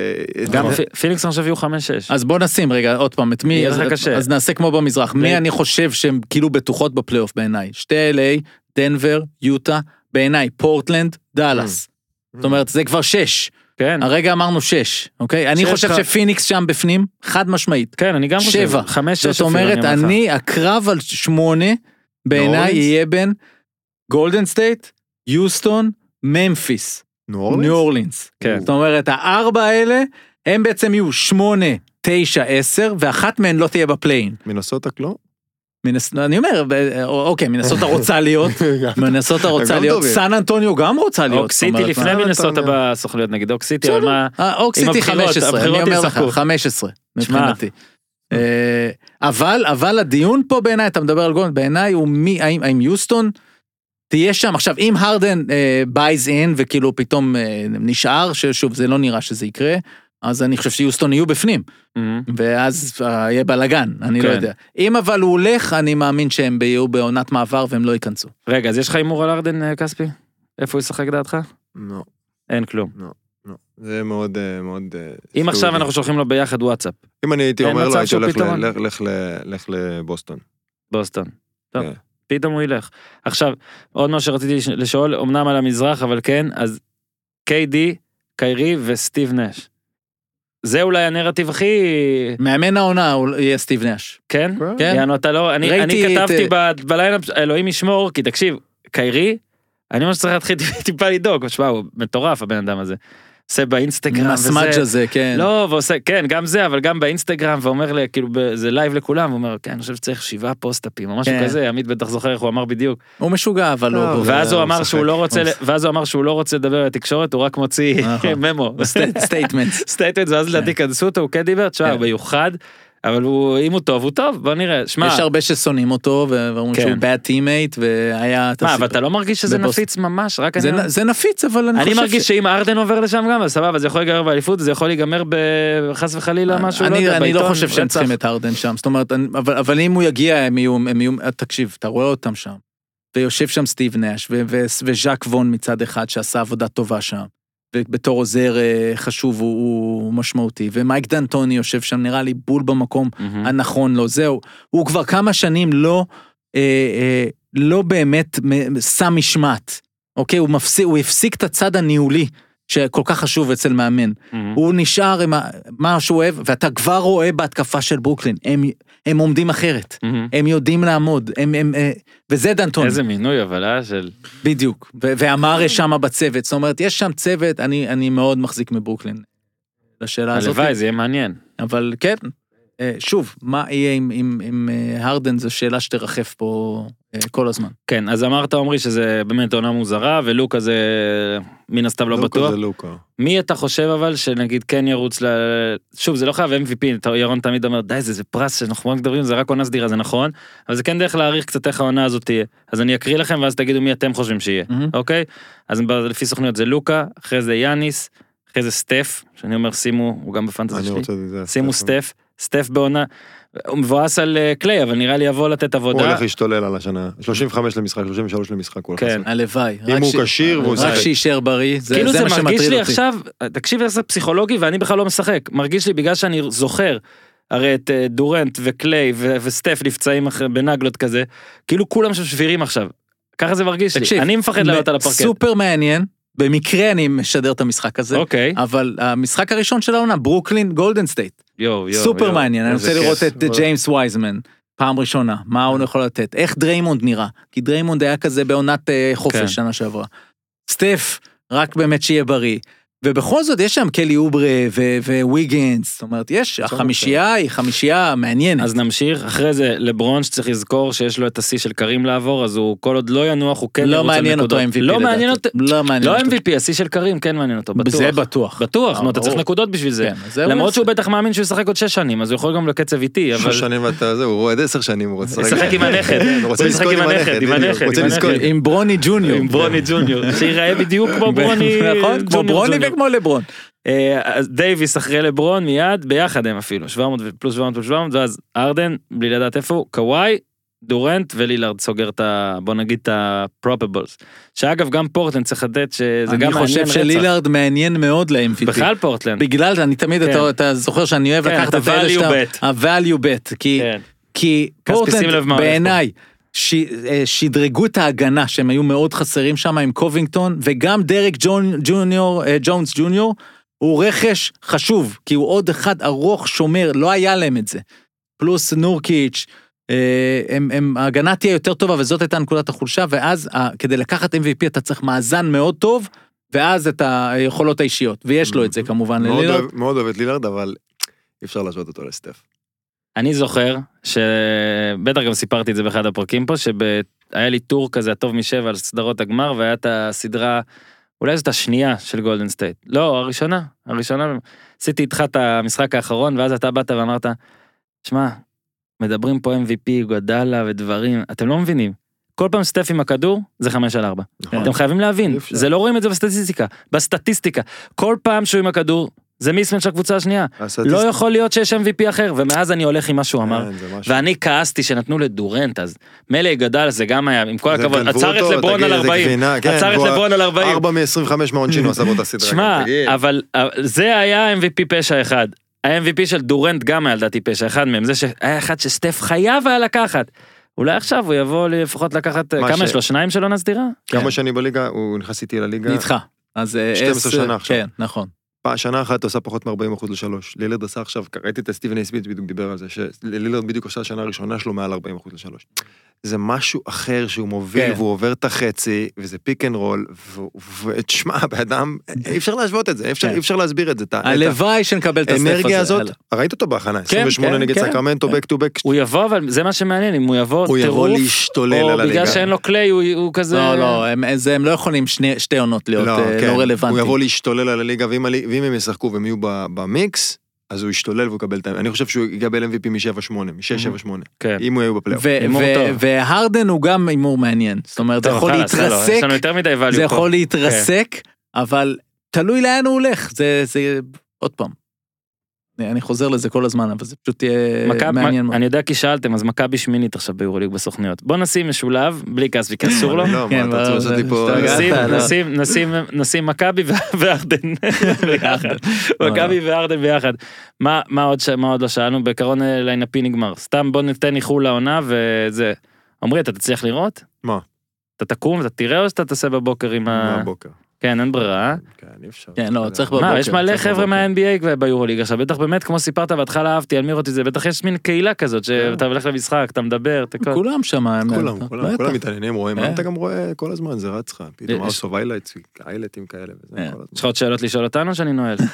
גם אה, פי- פיניקס אני חושב יהיו חמש-שש. אז בוא נשים רגע עוד פעם את מי יהיה אז- לך קשה. אז נעשה כמו במזרח מי. אני חושב שהם כאילו בטוחות בפלייאוף בעיניי שתי LA דנבר יוטה בעיניי פורטלנד דאלאס. זאת אומרת זה כבר שש כן, הרגע אמרנו שש אוקיי אני שש חושב ח- שפיניקס שם בפנים חד משמעית. כן, אני גם חושב. שבע. חמש-שש זאת אפילו, אומרת, אומר לך. אני, הקרב על שמונה, בעיניי? יהיה בין גולדן סטייט, יוסטון, ממפיס, ניו אורלינס? ניו אורלינס. כן. זאת אומרת, הארבע האלה, הם בעצם יהיו שמונה, תשע, עשר, ואחת מהן לא תהיה ב play-in. מנסוטה לא? מנס... אני אומר, אוקיי, מנסוטה רוצה להיות, [laughs] מנסוטה רוצה להיות. סן אנטוניו גם רוצה להיות. אוק זאת סיטי אומרת, לפני מנסוטה בסוכנויות נגיד אוק סיטי, אבל. מה... אה, אוק עם סיטי הבחירות, 15, אני אומר לך, ישחקו. 15 מבחינתי. אה, אבל, אבל הדיון פה בעיניי, אתה מדבר על גולדן, בעיניי הוא מי, האם, האם יוסטון תהיה שם, עכשיו אם הרדן בייז אין וכאילו פתאום אה, נשאר, ששוב זה לא נראה שזה יקרה, אז אני חושב שיוסטון יהיו בפנים, מהמם. ואז אה, יהיה בלאגן, אני לא כן. יודע. אם אבל הוא הולך, אני מאמין שהם יהיו בעונת מעבר והם לא ייכנסו. רגע, אז יש לך הימור על ארדן אה, כספי? איפה הוא ישחק דעתך? לא, אין כלום. לא. זה מאוד, אה, מאוד... אם עכשיו. אנחנו שולחים לו ביחד וואטסאפ, אם אני הייתי אומר לו, הייתי הולך. לך- לך ל- לך לבוסטון. בוסטון. טוב, כן. פתאום הוא ילך. עכשיו, עוד מה שרציתי לש- לשאול, אמנם על המזרח, אבל כן, אז KD, קיירי וסטיב נש. זה אולי הנרטיב הכי... מאמן העונה יהיה סטיב נש. כן? כן. יענו, אתה לא... אני, אני את- כתבתי ב- בליינאפ, אלוהים ישמור, כי תקשיב, קיירי, אני ממש צריך להתחיל טיפה לדאוג, שמע, הוא מטורף הבן אדם הזה. עושה באינסטגרם. ה smudge הזה, כן. לא, ועושה, כן, גם זה, אבל גם באינסטגרם, ואומר לי, כאילו, זה לייב לכולם, הוא אומר, כן, אני חושב שצריך שבעה פוסט-אפים, או משהו כן. כזה, עמית בטח זוכר איך הוא אמר בדיוק. הוא משוגע, אבל לא, הוא... ואז הוא הוא אמר. שהוא לא רוצה, הוא ואז הוא אמר שהוא לא רוצה לדבר לתקשורת, הוא רק מוציא נכון. [laughs] memo. statement. [laughs] statement, ואז לדעתי קנסו אותו, הוא כן דיבר, תשמע, כן. מיוחד, אבל הוא, אם הוא טוב, הוא טוב, בוא נראה, שמע, יש הרבה ששונאים אותו ואומרים כן. שהוא bad teammate והיה... מה, אבל הסיפור. אתה לא מרגיש שזה בבוסטון. נפיץ ממש, רק זה אני... זה נפיץ אבל אני אני חושב מרגיש ש- שאם הארדן עובר לשם גם, אז סבבה, זה יכול להיגמר באליפות, זה יכול להיגמר בחס וחלילה משהו, לא אני יודע, אני לא חושב שהם. צריכים את הרדן שם זאת אומרת אני- אבל אבל אם הוא יגיע הם יהיו הם יהיו תקשיב אתה רואה אותם שם. ויושב שם סטיב ו- וז'אק וון מצד אחד שעשה עבודה טובה שם. ובתור עוזר אה, חשוב הוא, הוא משמעותי. ומייק דנטוני יושב שם נראה לי בול במקום מהמם. הנכון לו. זהו. הוא כבר כמה שנים לא אה, אה, לא באמת שם משמעת אוקיי? הוא מפסיק הוא הפסיק את הצד הניהולי שכל כך חשוב אצל מאמן. מהמם. הוא נשאר עם ה- מה שהוא אוהב ואתה כבר רואה בהתקפה של ברוקלין הם הם עומדים אחרת מהמם. הם יודעים לעמוד הם הם אה, וזה דנטוני איזה מינוי אבל אה של בדיוק ו- ואמרה שמה בצוות זאת אומרת יש שם צוות אני אני מאוד מחזיק מברוקלין. לשאלה הזאת הלוואי זה יהיה מעניין. אבל כן שוב, מה יהיה עם- עם עם, אה, הרדן זו שאלה שתרחף פה אה, כל הזמן. כן, אז אמרת עמרי שזה באמת עונה מוזרה, ולוקה זה מן הסתם לא לוקה בטוח. זה לוקה. מי אתה חושב אבל שנגיד כן ירוץ ל... שוב, זה לא חייב MVP, ירון תמיד אומר, די, זה, זה פרס שאנחנו רק מדברים, זה רק עונה סדירה, זה נכון, אבל זה כן דרך להעריך קצת איך העונה הזאת תהיה. אז אני אקריא לכם ואז תגידו מי אתם חושבים שיהיה, מהמם. אוקיי? אז לפי סוכניות זה לוקה, אחרי זה יאניס, אחרי זה סטף, שאני אומר שימו, הוא גם בפנטזי אני שלי, רוצה את זה. שימו סטף, סטף בעונה, הוא מבואס על אה, קליי, אבל נראה לי יבוא לתת הוא עבודה. הולך להשתולל על השנה. 35 למשחק, 33 למשחק. הוא הולך כן. לעשות. הלוואי. אם הוא ש- כשיר והוא רק. שיישאר בריא, זה כאילו זה זה מה מרגיש שמטריד לי אותי. עכשיו, תקשיב איך זה פסיכולוגי ואני בכלל לא משחק, מרגיש לי בגלל שאני זוכר, הרי את אה, דורנט וקליי ו- וסטף נפצעים אחרי- בנגלות כזה, כאילו כולם שם שבירים עכשיו. ככה זה מרגיש לי, תקשיב, אני מפחד לעלות על הפרקט. סופר מעניין, במקרה אני משדר את המשחק הזה, אוקיי, אבל המשחק הראשון של העונה, ברוקלין גולדן סטייט, יואו יואו. סופר. מעניין, אני רוצה כיף. לראות את ג'יימס וייזמן. פעם ראשונה, מה הוא יכול לתת, איך דריימונד נראה, כי דריימונד היה כזה בעונת אה, כן. חופש שנה שעברה. סטף, רק באמת שיהיה בריא. ובכל זאת יש שם קלי אוברה וויגנס, זאת אומרת, יש, החמישייה היא חמישייה מעניינת. אז נמשיך, אחרי זה לברון שצריך לזכור שיש לו את השיא של קרים לעבור, אז הוא כל עוד לא ינוח הוא כן לא ירוץ על מעניין אותו נקודות. MVP לא מעניין לדעתי. אותו, לא מעניין לא אותו. MVP, השיא של קרים כן מעניין אותו, בטוח. זה בטוח. בטוח, נו, אתה צריך. נקודות בשביל זה. כן, למרות. שהוא בטח מאמין שהוא ישחק עוד שש שנים, אז הוא יכול גם לקצב איטי, אבל... שש שנים ואתה זה, הוא רועד עשר שנים, הוא רוצה לשחק עם הנכד, הוא רוצה הוא ישחק לזכות עם הנכד, עם הנכד, רוצה עם לזכות. הנכד. עם ברוני ג'וניור. עם ברוני ג'וניור, שיראה בדיוק כמו [laughs] ברוני כמו לברון. אה, אז דייוויס אחרי לברון מיד, ביחד הם אפילו, 700 פלוס 700 פלוס 700, ואז הארדן, בלי לדעת איפה הוא, קוואי, דורנט ולילארד סוגר את ה... בוא נגיד את ה prop bets. שאגב, גם פורטלנד צריך לדעת שזה גם אני מעניין חושב רצח. שלילארד מעניין מאוד ל-MVP. בכלל פורטלנד. בגלל, אני תמיד, כן. אתה- אתה זוכר שאני אוהב כן, לקחת את האלה value שאתה... bet. ה-value bet. כי כן. כי פורטלנד. בעיניי ש- אה, שדרגו את ההגנה שהם היו מאוד חסרים שם עם קובינגטון וגם דרק ג'ון- ג'וניור, אה, ג'ונס ג'וניור הוא רכש חשוב כי הוא עוד אחד ארוך שומר לא היה להם את זה. פלוס נורקיץ' אה, הם, הם, ההגנה תהיה יותר טובה וזאת הייתה נקודת החולשה ואז כדי לקחת MVP אתה צריך מאזן מאוד טוב ואז את היכולות האישיות ויש לו את זה כמובן ללילארד. מאוד אוהב את לילארד, אבל אי אפשר להשוות אותו לסטף. אני זוכר, שבטח גם סיפרתי את זה באחד הפרקים פה, שהיה לי טור כזה הטוב משבע על סדרות הגמר, והיה את הסדרה, אולי זאת השנייה של גולדן סטייט. לא, הראשונה, הראשונה. עשיתי איתך את המשחק האחרון, ואז אתה באת ואמרת, שמע, מדברים פה MVP, איגודלה ודברים, אתם לא מבינים. כל פעם סטף עם הכדור, זה חמש על ארבע. נכון. אתם חייבים להבין. זה לא רואים את זה בסטטיסטיקה, בסטטיסטיקה. כל פעם שהוא עם הכדור, זה מיסמן של הקבוצה השנייה. הסטטיסט- לא יכול להיות שיש MVP אחר, ומאז אני הולך עם מה שהוא אמר. כן, זה משהו. ואני כעסתי שנתנו לדורנט אז. מלא גדל זה גם היה עם כל זה הכבוד עצר את אותו, לברון על איזה 40. גבינה, כן, עצר את לברון על 40. 4 מ-25 מהעונשין הוא עשה באותה סדרה. שמע תגיד. אבל זה היה MVP פשע אחד. ה-MVP של דורנט גם היה לדעתי פשע אחד מהם זה שהיה אחד שסטף חייב היה לקחת. אולי עכשיו הוא יבוא לפחות לקחת מה כמה יש לו שניים של עונה סדירה? כמה שנים בליגה, הוא נכנס איתי לליגה. איתך. אז אה, 12 עשר- שנה עכשיו. כן נכון. שנה אחת הוא עשה פחות מ-40% לשלוש. לילרד עשה עכשיו, ראיתי את סטיבן סמית בדיוק דיבר על זה, שלילארד בדיוק עשה שנה הראשונה שלו מעל 40% לשלוש. זה משהו אחר שהוא מוביל כן. והוא עובר את החצי, וזה pick and roll, ותשמע, [laughs] הבן אדם, אי אפשר להשוות את זה, אי אפשר- כן. אי אפשר להסביר את זה. הלוואי שנקבל את הסטף הזה. האנרגיה הזאת, הלאה. ראית אותו בהכנה, כן, 28 כן, נגד כן. סקרמנטו, כן. back to back, הוא יבוא אבל זה מה שמעניין אם הוא יבוא הוא יבוא טירוף, להשתולל או על הליגה. בגלל שאין לו קליי הוא הוא כזה. לא לא הם זה- הם לא יכולים שני- שתי עונות להיות לא, אה, כן, לא הוא רלוונטיים. יבוא להשתולל על הליגה, ואם ואם הם ישחקו והם יהיו ב- במיקס, אז הוא ישתולל והוא יקבל את ה... אני חושב שהוא יקבל MVP מ-7-8, מ-6-7-8, כן. אם הוא יהיה בפלייאוף. והרדן הוא גם הימור מעניין זאת אומרת זה יכול לא, להתרסק מדי value זה. יכול להתרסק אבל תלוי לאן הוא הולך זה זה עוד פעם. אני אני חוזר לזה כל הזמן אבל זה פשוט יהיה מכבי- מעניין מאוד. אני יודע כי שאלתם אז מכבי שמינית עכשיו ביורוליג בסוכניות בוא נשים משולב בלי כספי כי אסור לו. לא, מה, אתה רוצה לעשות לי זה- פה... השתגעת, נשים מכבי וארדן [laughs] ביחד. מכבי וארדן ביחד. מה מה עוד ש- מה עוד לא שאלנו בעיקרון אה, ליינאפי נגמר סתם בוא ניתן איחול לעונה וזה. עמרי אתה תצליח לראות? מה? אתה תקום אתה תראה או שאתה תעשה בבוקר עם ה... מהבוקר. כן אין ברירה. אה? כן, אי אפשר. כן, לא, צריך מה בבוקר, יש מלא חבר'ה. מה-NBA ביורוליג עכשיו בטח באמת כמו סיפרת בהתחלה אהבתי על מירוטיץ' זה בטח יש מין קהילה כזאת שאתה הולך למשחק אתה מדבר אתה כל- כולם שם. כולם, בטח. כולם, כולם מתעניינים, רואים, אה. אתה גם רואה כל הזמן, זה רץ לך, פתאום highlights, היילייטים כאלה, וזה אה. הזמן. יש לך עוד שאלות לשאול אותנו שאני נועל? [laughs]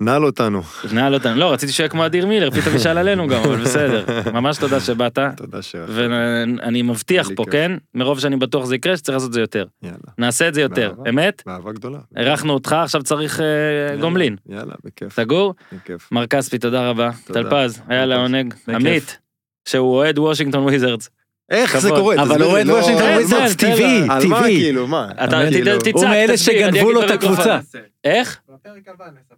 נעל אותנו. נעל אותנו. לא, רציתי שיהיה כמו אדיר מילר, פתאום ישאל עלינו גם, אבל בסדר. [laughs] ממש תודה שבאת. תודה ש... ואני מבטיח פה. כן? מרוב שאני בטוח זה יקרה, שצריך לעשות את זה יותר. יאללה. נעשה את זה יותר. אמת? באהבה גדולה. אירחנו אותך, עכשיו צריך אה, גומלין. יאללה, בכיף. סגור? בכיף. מר כספי, תודה רבה. תודה. טלפז, היה. לעונג. עמית, שהוא אוהד וושינגטון וויזרדס. איך זה. קורה? אבל הוא לי, אוהד לא- וושינגטון וויזרדס תן טבעי, על מה טבעי. כאילו, מה? אתה תצעק, הוא מאלה שגנבו לו את. הקבוצה. איך?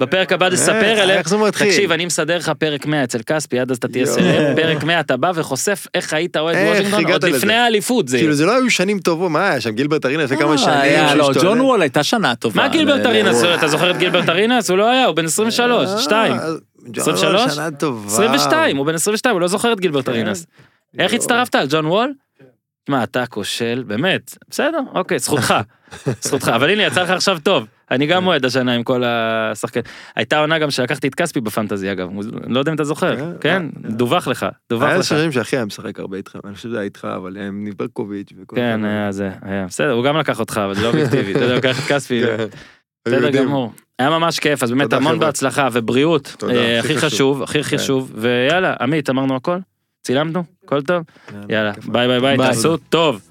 בפרק הבא תספר איך? עליהם. איך זה מתחיל? תקשיב, אני מסדר לך פרק 100 אצל כספי, עד אז אתה תהיה. סלב, פרק 100 אתה בא וחושף איך היית אוהד וושינגטון, עוד? לפני האליפות זה. כאילו זה לא היו שנים טובות, מה היה שם? גילברט ארינה לפני כמה שנים. היה, לא. ג'ון וול הייתה שנה טובה. מה גילברט ארינס? אתה זוכר את גילברט ארינס? הוא לא היה, הוא בן 23, אה, 2. אז ג'ון 23? וול שנה טובה. 22, הוא בן 22, הוא לא זוכר את גילברט כן. ארינס. איך יואו. הצטרפת על ג'ון וול? תשמע, אתה כושל, באמת, בסדר, אוקיי, זכותך, [laughs] זכותך, אבל הנה, יצא לך עכשיו טוב. אני גם אוהד השנה עם כל השחקנים. הייתה עונה גם שלקחתי את כספי בפנטזי אגב, לא יודע אם אתה זוכר, כן, כן, אה, דווח לך, דווח היה לך. שנים שאחי היה משחק הרבה איתך, אני חושב שזה היה איתך, אבל עם ניברקוביץ' וכל כן, זה. היה זה, היה, בסדר, הוא גם לקח אותך, אבל זה לא אובייקטיבי, אתה יודע, לקח את כספי, כן. בסדר. גמור. היה ממש כיף, אז באמת המון. בהצלחה ובריאות, אה, הכי חשוב. הכי כן. חשוב, ויאללה, עמית, אמרנו הכל? צילמנו? הכל טוב? יאללה, ביי ביי, ביי. תעשו טוב.